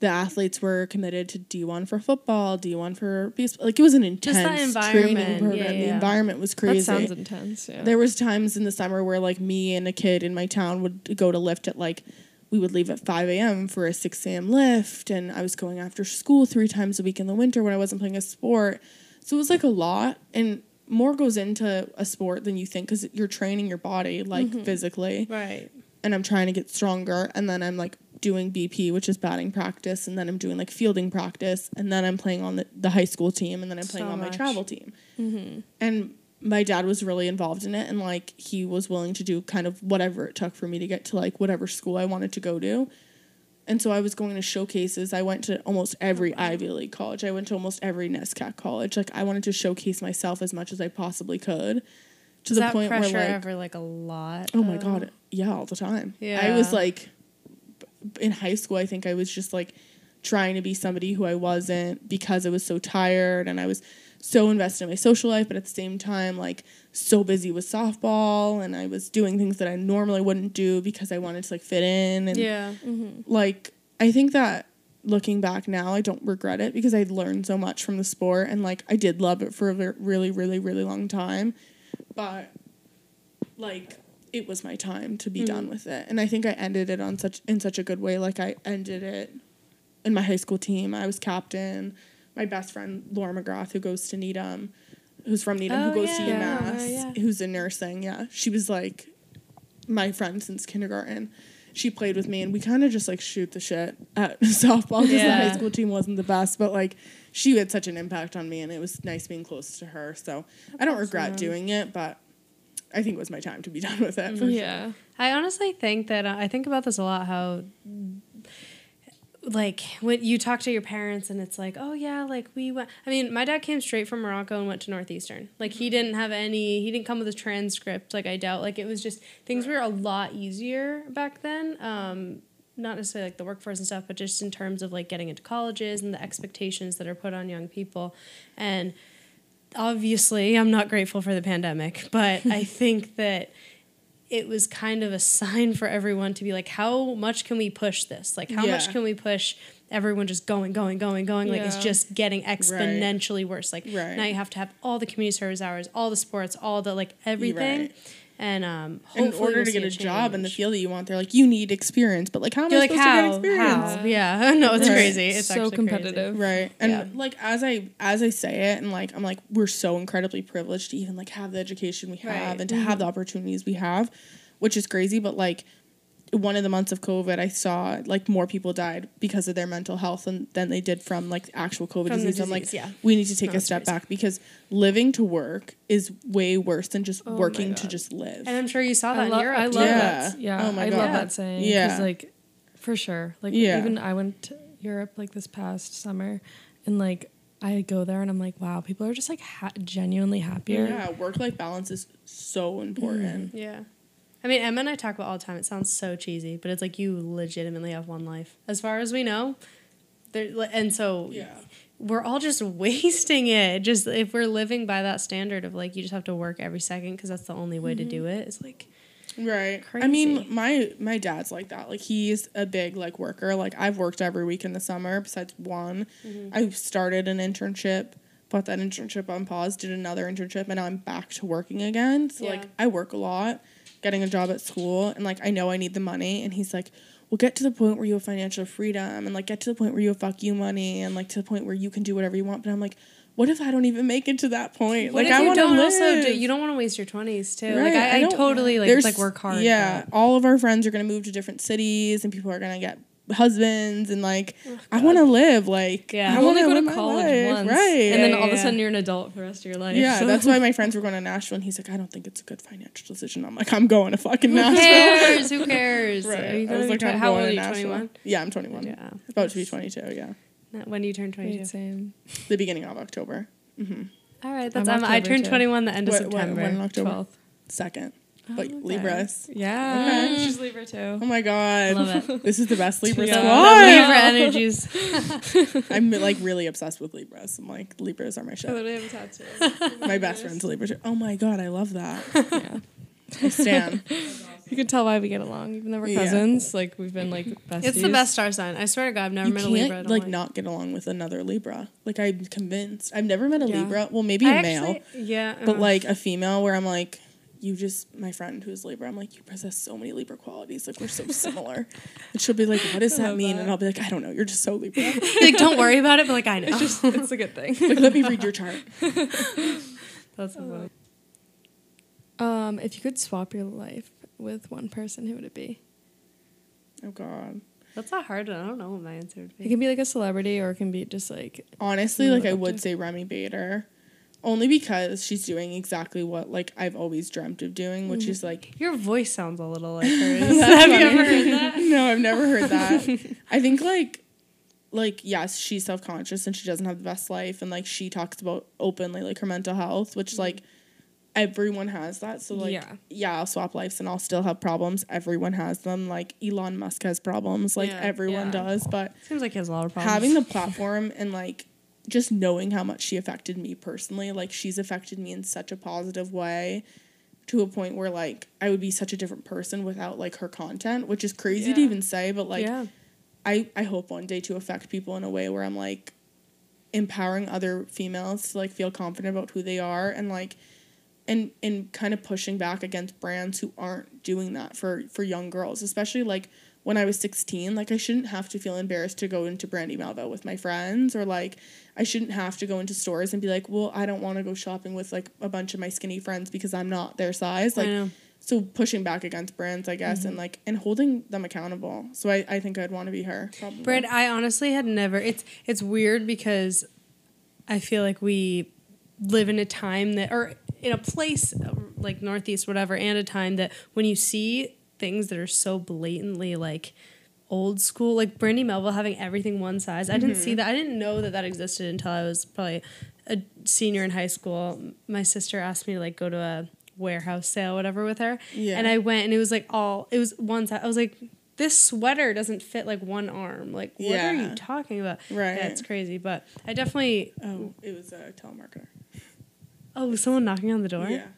the athletes were committed to D one for football, D one for baseball. Like it was an intense Just that training program. Yeah, The environment was crazy. That sounds intense. Yeah. There was times in the summer where like me and a kid in my town would go to lift at like we would leave at 5 a.m. for a 6 a.m. lift and I was going after school three times a week in the winter when I wasn't playing a sport. So it was like a lot and more goes into a sport than you think because you're training your body like mm-hmm. physically right. And I'm trying to get stronger and then I'm like doing BP which is batting practice and then I'm doing like fielding practice and then I'm playing on the, the high school team and then I'm playing So on my travel team mm-hmm. and my dad was really involved in it and like he was willing to do kind of whatever it took for me to get to like whatever school I wanted to go to. And so I was going to showcases. I went to almost every Ivy League college. I went to almost every NESCAC college. Like I wanted to showcase myself as much as I possibly could. To Is the that point where pressure like ever like a lot? Oh my god, yeah, all the time. Yeah, I was like in high school, I think I was just like trying to be somebody who I wasn't because I was so tired and I was so invested in my social life, but at the same time like so busy with softball and I was doing things that I normally wouldn't do because I wanted to like fit in and Yeah. Mm-hmm. like I think that looking back now, I don't regret it because I learned so much from the sport and like I did love it for a really, really, really long time, but like it was my time to be mm-hmm. done with it, and I think I ended it on such in such a good way. Like I ended it in my high school team. I was captain. My best friend Laura McGrath, who goes to Needham, who's from Needham, Oh, who goes to yeah. UMass, Oh, yeah. who's in nursing. Yeah, she was like my friend since kindergarten. She played with me, and we kind of just like shoot the shit at softball because the high school team wasn't the best, but like she had such an impact on me, and it was nice being close to her. So I don't regret awesome. doing it, but I think it was my time to be done with it. For yeah. I honestly think that uh, I think about this a lot. How, like, when you talk to your parents and it's like, oh yeah, like we went. I mean, my dad came straight from Morocco and went to Northeastern. Like, he didn't have any. He didn't come with a transcript. Like, I doubt. Like, it was just things were a lot easier back then. Um, not necessarily like the workforce and stuff, but just in terms of like getting into colleges and the expectations that are put on young people, and obviously I'm not grateful for the pandemic, but I think that it was kind of a sign for everyone to be like, how much can we push this? Like, how much can we push everyone just going, going, going, going? Like, it's just getting exponentially worse. Like, Right. now you have to have all the community service hours, all the sports, all the like everything. Right. And um, in order we'll to get a job in the field that you want, they're like, you need experience. But like, how am You're I like, supposed to get experience? How? Yeah, no, it's Right. crazy. It's so actually crazy. competitive. Right. And Yeah. like as I as I say it and like I'm like we're so incredibly privileged to even like have the education we have Right. and to have the opportunities we have, which is crazy, but like one of the months of COVID, I saw like more people died because of their mental health and than they did from like actual COVID From the disease. I'm like, yeah. we need to take No, a step crazy. back because living to work is way worse than just Oh working to just live. And I'm sure you saw that I, in lo- Europe. I love too. Yeah. that. Yeah. Oh my I God. love that saying. Yeah. Because, like, for sure. Like, Yeah. even I went to Europe, like, this past summer, and, like, I go there and I'm like, wow, people are just, like, ha- genuinely happier. yeah, work life balance is so important. Yeah. I mean, Emma and I talk about all the time. It sounds so cheesy, but it's like you legitimately have one life, as far as we know. There, and so Yeah. we're all just wasting it. Just if we're living by that standard of like you just have to work every second because that's the only way to mm-hmm. do it. It's like Right. crazy. I mean, my my dad's like that. Like he's a big like worker. Like I've worked every week in the summer besides one. Mm-hmm. I started an internship, put that internship on pause, did another internship, and now I'm back to working again. So Yeah. like I work a lot, getting a job at school, and like I know I need the money. And he's like, "Well, get to the point where you have financial freedom, and like get to the point where you have fuck you money, and like to the point where you can do whatever you want." But I'm like. What if I don't even make it to that point? what like I want to live. also do you don't want to waste your twenties too. Right, Like I, I I, totally like like work hard. Yeah, all of our friends are gonna move to different cities, and people are gonna get husbands, and like Oh, I want to live. Like Yeah. I wanna go to college life, once. right? And then Yeah, all of a yeah. sudden you're an adult for the rest of your life. yeah, that's why my friends were going to Nashville, and he's like, I don't think it's a good financial decision. I'm like, I'm going to fucking Who Nashville. cares? Who cares? Right. Are you I was like, tw- I'm how going old are to you? Nashville. Twenty one. Yeah, I'm 21. Yeah. About to be 22. Yeah, When do you turn twenty Right, two? same. the beginning of October, All right, that's I'm um, I turned too. twenty one the end of What- what- September. when in October? 12th. second. But okay. Libras. Yeah. Okay. She's Libra too. Oh my god, Love it. this is the best Libra Yeah. The squad. Libra energies. I'm like really obsessed with Libras. I'm like Libras are my shit. I literally have a tattoo. My best friend's a Libra. too. Oh my god, I love that. yeah. I stand. You can tell why we get along, even though we're Yeah. cousins. Like we've been like besties. It's the best star sign. I swear to God, I've never you met a Libra. I don't like, not get along with another Libra. Like I'm convinced. I've never met a Yeah. Libra. Well, maybe a I male, actually- yeah, but uh, like a female where I'm like, you just my friend who's Libra. I'm like, you possess so many Libra qualities. Like we're so similar. and she'll be like, what does that mean? that. And I'll be like, I don't know. You're just so Libra. like don't worry about it, but like I know. It's just it's a good thing. like let me read your chart. That's so funny. Um, if you could swap your life with one person, who would it be? Oh god. That's not hard. I don't know what my answer would be. It can be like a celebrity, or it can be just like Honestly, like I would to. say Remi Bader. Only because she's doing exactly what like I've always dreamt of doing, which is mm-hmm. like Your voice sounds a little like hers. Have you ever heard that? no, I've never heard that. I think like like yes, she's self conscious and she doesn't have the best life and like she talks about openly like her mental health, which mm-hmm. like everyone has that. So like Yeah. yeah, I'll swap lives and I'll still have problems. Everyone has them. Like Elon Musk has problems. Like Yeah, everyone yeah. does. But Seems like he has a lot of problems. having the platform and like just knowing how much she affected me personally, like she's affected me in such a positive way to a point where like I would be such a different person without like her content, which is crazy to even say, but like yeah. I I hope one day to affect people in a way where I'm like empowering other females to like feel confident about who they are and like and and kind of pushing back against brands who aren't doing that for for young girls, especially like when I was 16, like I shouldn't have to feel embarrassed to go into Brandy Melville with my friends or like I shouldn't have to go into stores and be like, "Well, I don't want to go shopping with like a bunch of my skinny friends because I'm not their size." Like so pushing back against brands, I guess, and mm-hmm. like and holding them accountable. So I, I think I'd want to be her. Probably. I honestly had never. It's it's weird because I feel like we live in a time that, or in a place like Northeast, whatever, and a time that when you see things that are so blatantly like old school, like Brandy Melville having everything one size. I didn't see Mm-hmm. that. I didn't know that that existed until I was probably a senior in high school. My sister asked me to like go to a warehouse sale, whatever, with her, Yeah. and I went, and it was like all it was one size. I was like. This sweater doesn't fit like one arm. Like, what are you talking about? Right. Yeah, it's crazy. But I definitely. Oh, it was a telemarketer. Oh, was someone knocking on the door? Yeah.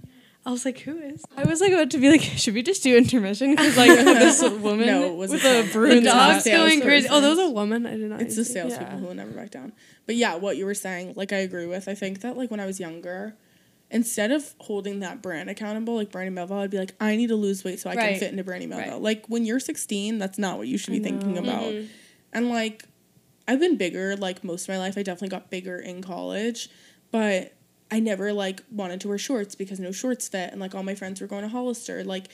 I was like, who is? I was like about to be like, should we just do intermission? Because like this woman No, it was with a broom dog's going crazy. Oh, that was a woman. I did not. It's the salespeople Yeah. who will never back down. But yeah, what you were saying, like I agree with. I think that like when I was younger, instead of holding that brand accountable, like Brandy Melville, I'd be like, I need to lose weight so I can fit into Brandy Melville. Right. Like when you're 16, that's not what you should be thinking about. Mm-hmm. And like, I've been bigger like most of my life. I definitely got bigger in college, but I never like wanted to wear shorts because no shorts fit, and like all my friends were going to Hollister. Like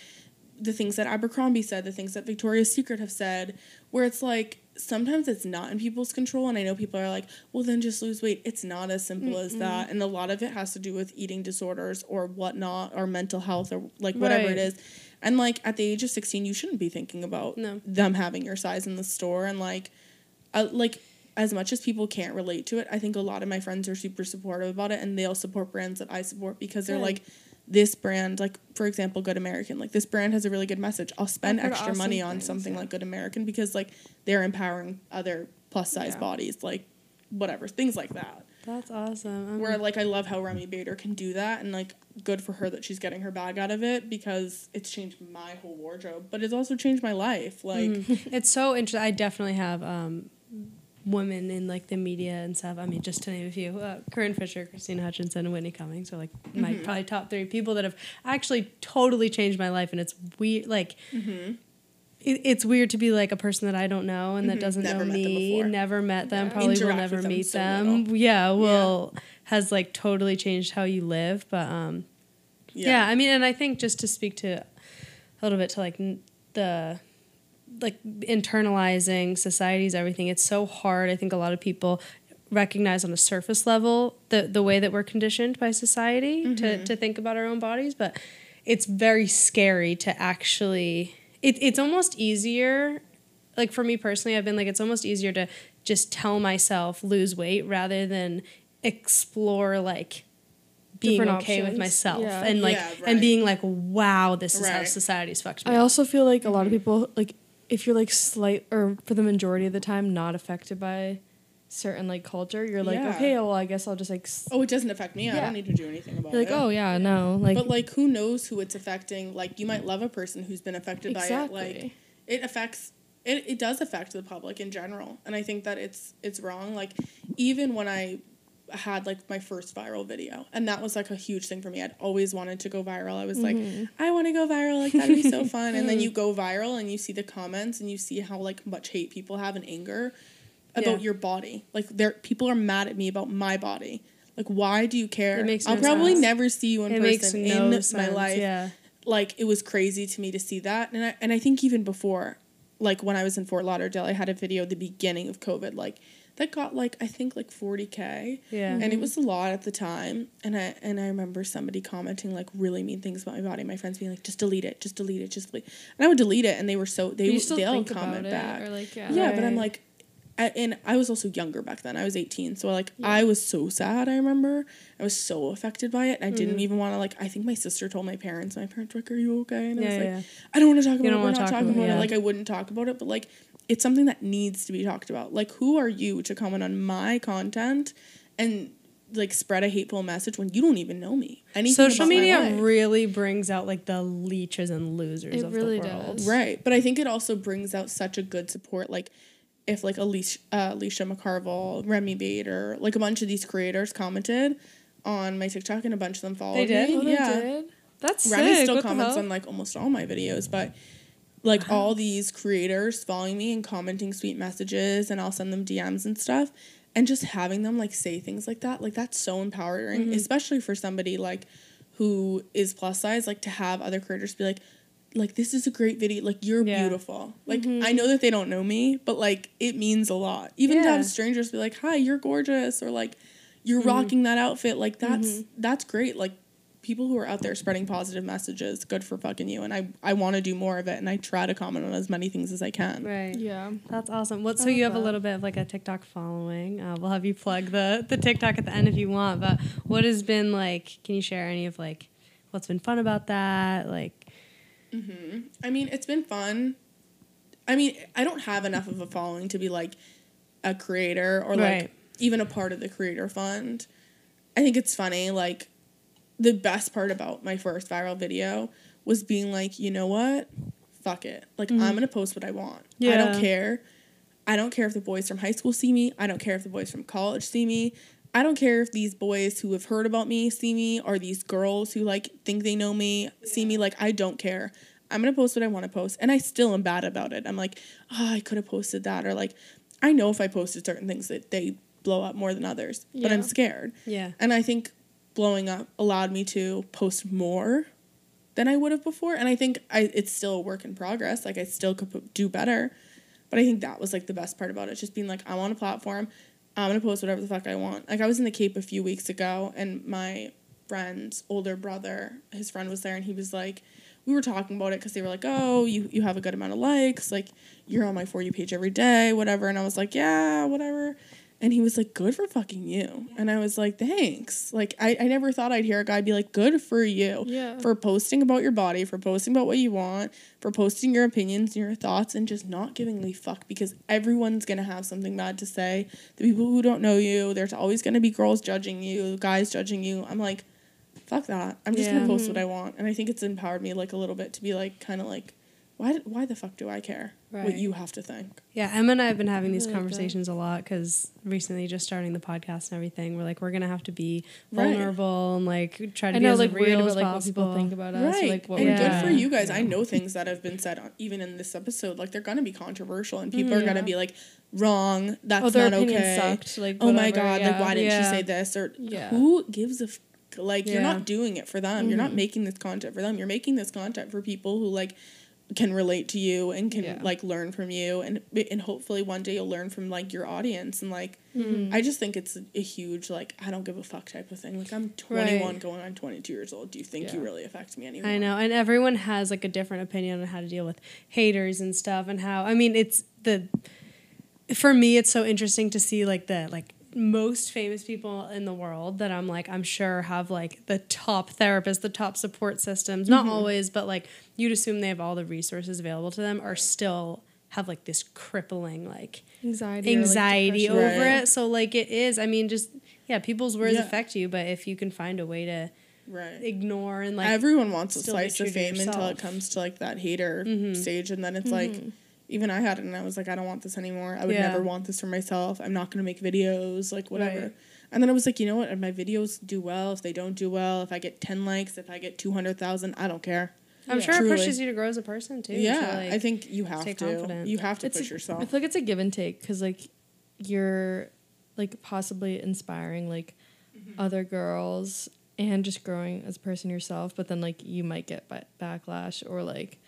the things that Abercrombie said, the things that Victoria's Secret have said, where it's like sometimes it's not in people's control. And I know people are like, well, then just lose weight. It's not as simple as that. And a lot of it has to do with eating disorders or whatnot, or mental health, or like whatever Right. it is. And like at the age of 16, you shouldn't be thinking about No. them having your size in the store. And like, uh, like, as much as people can't relate to it, I think a lot of my friends are super supportive about it and they'll support brands that I support because they're Good. like, this brand, like for example, Good American, like this brand has a really good message. I'll spend extra money on things, something yeah. like Good American because like they're empowering other plus size Yeah. bodies, like whatever, things like that. That's awesome. Um, Where like I love how Remi Bader can do that and like good for her that she's getting her bag out of it because it's changed my whole wardrobe, but it's also changed my life. Like it's so interesting. I definitely have um, women in like the media and stuff. I mean, just to name a few: uh, Corinne Fisher, Krystyna Hutchinson, and Whitney Cummings are like my Mm-hmm. probably top three people that have actually totally changed my life. And it's weird, like. Mm-hmm. It, it's weird to be like a person that I don't know and that doesn't Mm-hmm. Never know me, never met them, Yeah. probably will never them meet so them. little. Yeah, well, has like totally changed how you live. But um, yeah. I mean, and I think just to speak to a little bit to like n- the like internalizing societies, everything. It's so hard. I think a lot of people recognize on a surface level the the way that we're conditioned by society to mm-hmm. to think about our own bodies, but it's very scary to actually. It, it's almost easier like for me personally i've been like it's almost easier to just tell myself lose weight rather than explore like being Different okay with myself Yeah. and like Yeah, and being like wow this is how society's fucked me I also feel like a lot of mm-hmm. people like if you're like slight or for the majority of the time not affected by certain like culture, you're like, Yeah. okay, well I guess I'll just like s- Oh, it doesn't affect me. I Yeah. don't need to do anything about it you're like, it. oh yeah, no. Like but like, who knows who it's affecting? Like, you might love a person who's been affected by it. Like, it affects. It, it does affect the public in general, and I think that it's it's wrong. Like, even when I had like my first viral video, and that was like a huge thing for me. I'd always wanted to go viral. I was like, mm-hmm. I want to go viral. Like that'd be so fun. and then you mm. go viral, and you see the comments, and you see how like much hate people have and anger about Yeah. your body. Like, there people are mad at me about my body. Like, why do you care? It makes I'll probably sense. never see you in it person no in sense. my life Yeah. like it was crazy to me to see that and I and I think even before like when I was in Fort Lauderdale I had a video at the beginning of COVID like that got like I think like 40k Yeah. and it was a lot at the time and I and I remember somebody commenting like really mean things about my body my friends being like just delete it just delete it just delete and I would delete it and they were so they would they'll comment back or like yeah. yeah, but I'm like, I, and I was also younger back then. I was 18, so like I was so sad. I remember I was so affected by it. I Mm-hmm. didn't even want to like. I think my sister told my parents. My parents were like, "Are you okay?" And I Yeah, was like, yeah. "I don't want to talk about it. We're not talk talking about about it." Like I wouldn't talk about it, but like it's something that needs to be talked about. Like who are you to comment on my content and like spread a hateful message when you don't even know me? Anything Social media really brings out like the leeches and losers It of really the world. does. Right, but I think it also brings out such a good support. Like, if like Alicia, uh, Alicia McCarvell, Remi Bader, like a bunch of these creators commented on my TikTok, and a bunch of them followed did? me. Oh, they yeah, did? That's Remi sick. still what comments on like almost all my videos, but like all these creators following me and commenting sweet messages, and I'll send them DMs and stuff, and just having them like say things like that, like that's so empowering, mm-hmm. especially for somebody like who is plus size, like to have other creators be like, like this is a great video, like you're Yeah. beautiful. Like mm-hmm. I know that they don't know me, but like it means a lot. Even to have strangers be like, "Hi, you're gorgeous," or like, "You're mm-hmm. rocking that outfit." Like that's that's great. Like people who are out there spreading positive messages, good for fucking you. And I I want to do more of it, and I try to comment on as many things as I can. Right. Yeah. That's awesome. What? So you have a little bit of like a TikTok following. Uh, we'll have you plug the the TikTok at the end if you want. But what has been like? Can you share any of like what's been fun about that? Like, Hmm. I mean, it's been fun. I mean, I don't have enough of a following to be like a creator or like Right. even a part of the creator fund. I think it's funny. Like, the best part about my first viral video was being like, you know what? Fuck it. Like, I'm mm-hmm. going to post what I want. Yeah. I don't care. I don't care if the boys from high school see me. I don't care if the boys from college see me. I don't care if these boys who have heard about me see me or these girls who like think they know me see me. Like, I don't care. I'm going to post what I want to post. And I still am bad about it. I'm like, oh, I could have posted that. Or like, I know if I posted certain things that they blow up more than others, but I'm scared. yeah, And I think blowing up allowed me to post more than I would have before. And I think I it's still a work in progress. Like I still could do better. But I think that was like the best part about it. Just being like, I want a platform. I'm gonna post whatever the fuck I want. Like I was in the Cape a few weeks ago and my friend's older brother, his friend was there and he was like we were talking about it because they were like, "Oh, you you have a good amount of likes, like you're on my for you page every day, whatever." And I was like, "Yeah, whatever." And he was like, "Good for fucking you," and I was like, "Thanks." Like I, I never thought I'd hear a guy be like, "Good for you," Yeah. for posting about your body, for posting about what you want, for posting your opinions and your thoughts, and just not giving a fuck because everyone's gonna have something bad to say. The people who don't know you, there's always gonna be girls judging you, guys judging you. I'm like fuck that. I'm just Yeah. gonna post mm-hmm. what I want, and I think it's empowered me like a little bit to be like kind of like, why why the fuck do I care what you have to think? Yeah, Emma and I have been having these like that. conversations a lot because recently, just starting the podcast and everything, we're like, we're gonna have to be Right. vulnerable and like try to I be know, as like weird real about as like possible. what people think about us, right, or, like what and we Yeah. good for you guys. I know things that have been said on, even in this episode. Like they're gonna be controversial, and people are Mhm. gonna be like, wrong. That's Oh, their not okay. sucked. Like, oh my whatever, god, like why didn't Yeah. she say this? Or Yeah. who gives a f- like you're not doing it for them. You're not Mhm. making this content for them. You're making this content for people who like can relate to you and can Yeah. like learn from you and and hopefully one day you'll learn from like your audience and like Mhm. I just think it's a, huge like I don't give a fuck type of thing. Like I'm 21 Right. going on 22 years old. Do you think you really affect me anymore? I know, and everyone has like a different opinion on how to deal with haters and stuff, and how I mean, it's the for me, it's so interesting to see like the like most famous people in the world that I'm like I'm sure have like the top therapists, the top support systems. Not always, but like you'd assume they have all the resources available to them, are still have like this crippling like anxiety, or, like, anxiety over Right. it. So like it is. I mean, just yeah, people's words Yeah. affect you, but if you can find a way to Right. ignore and like Everyone wants a slice of fame until it comes to like that hater Mhm. stage, and then it's like, even I had it, and I was like, I don't want this anymore. I would Yeah. never want this for myself. I'm not gonna make videos, like whatever. Right. And then I was like, you know what? If my videos do well, if they don't do well, if I get ten likes, if I get two hundred thousand, I don't care. I'm Yeah. sure Truly. it pushes you to grow as a person too. yeah, to, like, I think you have to. confident. You have to It's push a- yourself. I feel like it's a give and take because like you're like possibly inspiring like Mm-hmm. other girls and just growing as a person yourself, but then like you might get ba- backlash or like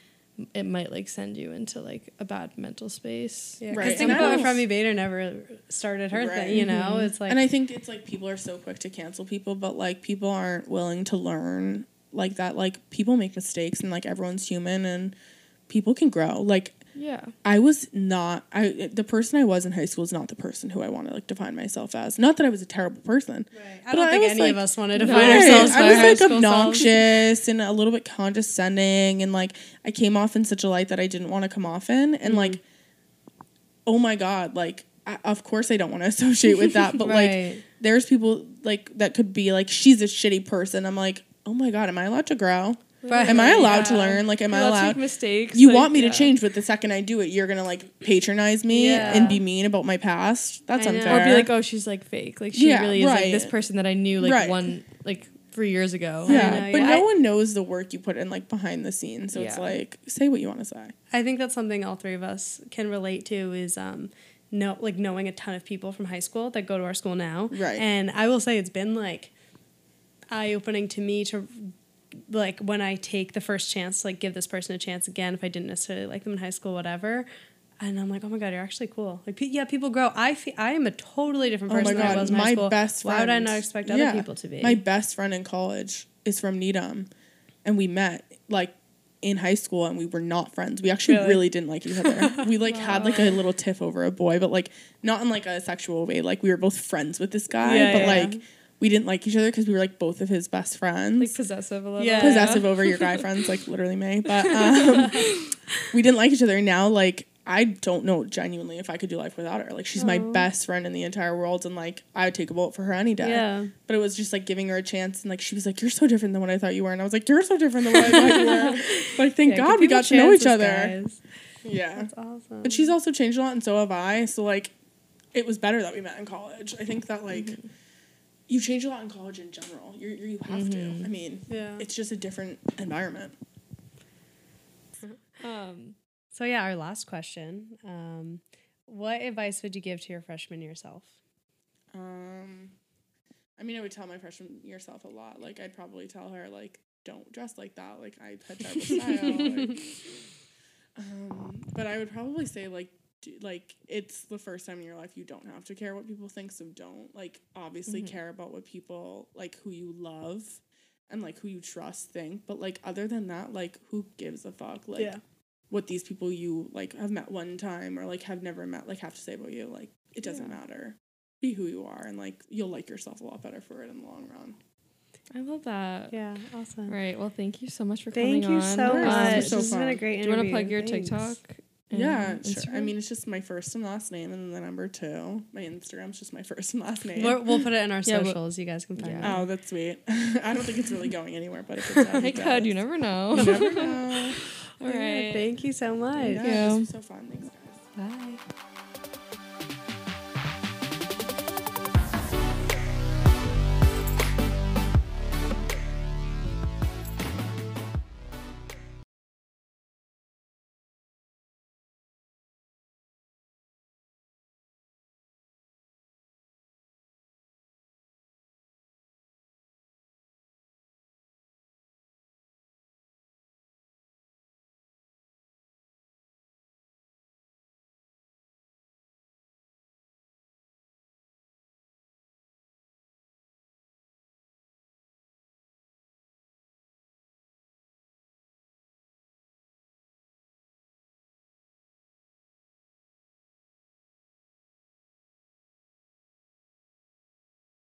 it might like send you into like a bad mental space. Yeah, 'cause Right, think and about I if Bader never started her Right. thing. You know, mm-hmm. it's like and I think it's like people are so quick to cancel people, but like people aren't willing to learn like that. Like people make mistakes, and like everyone's human, and people can grow. Like Yeah. I was not I the person I was in high school is not the person who I want to like define myself as. Not that I was a terrible person. I but don't I think any like- of us wanted to No. find Right. ourselves. I was like school selves. obnoxious and a little bit condescending and like I came off in such a light that I didn't want to come off in and mm-hmm. like oh my god like I, of course I don't want to associate with that but like there's people like that could be like she's a shitty person. I'm like, "Oh my god, am I allowed to grow? Right. Am I allowed to learn? Like am I Let's allowed To make mistakes. you like, want me yeah. to change, but the second I do it, you're gonna like patronize me Yeah. and be mean about my past. That's I know. unfair. or be like, oh, she's like fake. Like she Yeah, really is like this person that I knew like Right. one like three years ago. yeah, know, but yeah. no I- one knows the work you put in like behind the scenes. So it's like, say what you want to say. I think that's something all three of us can relate to is um know like knowing a ton of people from high school that go to our school now. Right. And I will say it's been like eye opening to me to like when I take the first chance to like give this person a chance again if I didn't necessarily like them in high school, whatever. And I'm like, oh my god, you're actually cool. Like, pe- yeah, people grow. I feel I am a totally different Oh my person than I was in high my school. best friend. Why would I not expect other Yeah. people to be? My best friend in college is from Needham, and we met like in high school, and we were not friends. We actually Really? really, didn't like each other. we like had like a little tiff over a boy, but like not in like a sexual way. Like we were both friends with this guy, Yeah, but yeah. like we didn't like each other because we were like both of his best friends. Like possessive a little. Yeah. possessive over your guy friends, like literally me. But um, we didn't like each other. Now, like, I don't know genuinely if I could do life without her. Like, she's my best friend in the entire world, and like, I would take a bullet for her any day. yeah. But it was just like giving her a chance, and like, she was like, "You're so different than what I thought you were," and I was like, "You're so different than what I thought you were." But thank Yeah, God we got to know each other. guys. Yeah. That's awesome. But she's also changed a lot, and so have I. So like, it was better that we met in college. I think that like, Mm-hmm. You change a lot in college in general. You you have to. I mean, Yeah. it's just a different environment. Um, So yeah, our last question. Um, what advice would you give to your freshman yourself? Um, I mean, I would tell my freshman yourself a lot. Like, I'd probably tell her like, don't dress like that. Like I had terrible style. like, um, but I would probably say like d- like it's the first time in your life you don't have to care what people think, so don't like obviously care about what people like who you love and like who you trust think. But like other than that, like who gives a fuck? Like Yeah. what these people you like have met one time or like have never met like have to say about you. Like it doesn't matter. Be who you are and like you'll like yourself a lot better for it in the long run. I love that. Yeah, awesome. Right. Well, thank you so much for coming. on. Thank you so Um, much. this This so has been a fun. great Do you want to plug your Thanks. TikTok? Yeah, sure. I mean, it's just my first and last name, and then the number two. My Instagram's just my first and last name. We'll, we'll put it in our Yeah, socials. you guys can find Yeah. it. oh, that's sweet. I don't think it's really going anywhere, but if it's I could. You never know. You never know. All right. Thank you so much. Yeah, this was so fun. Thanks, guys. Bye.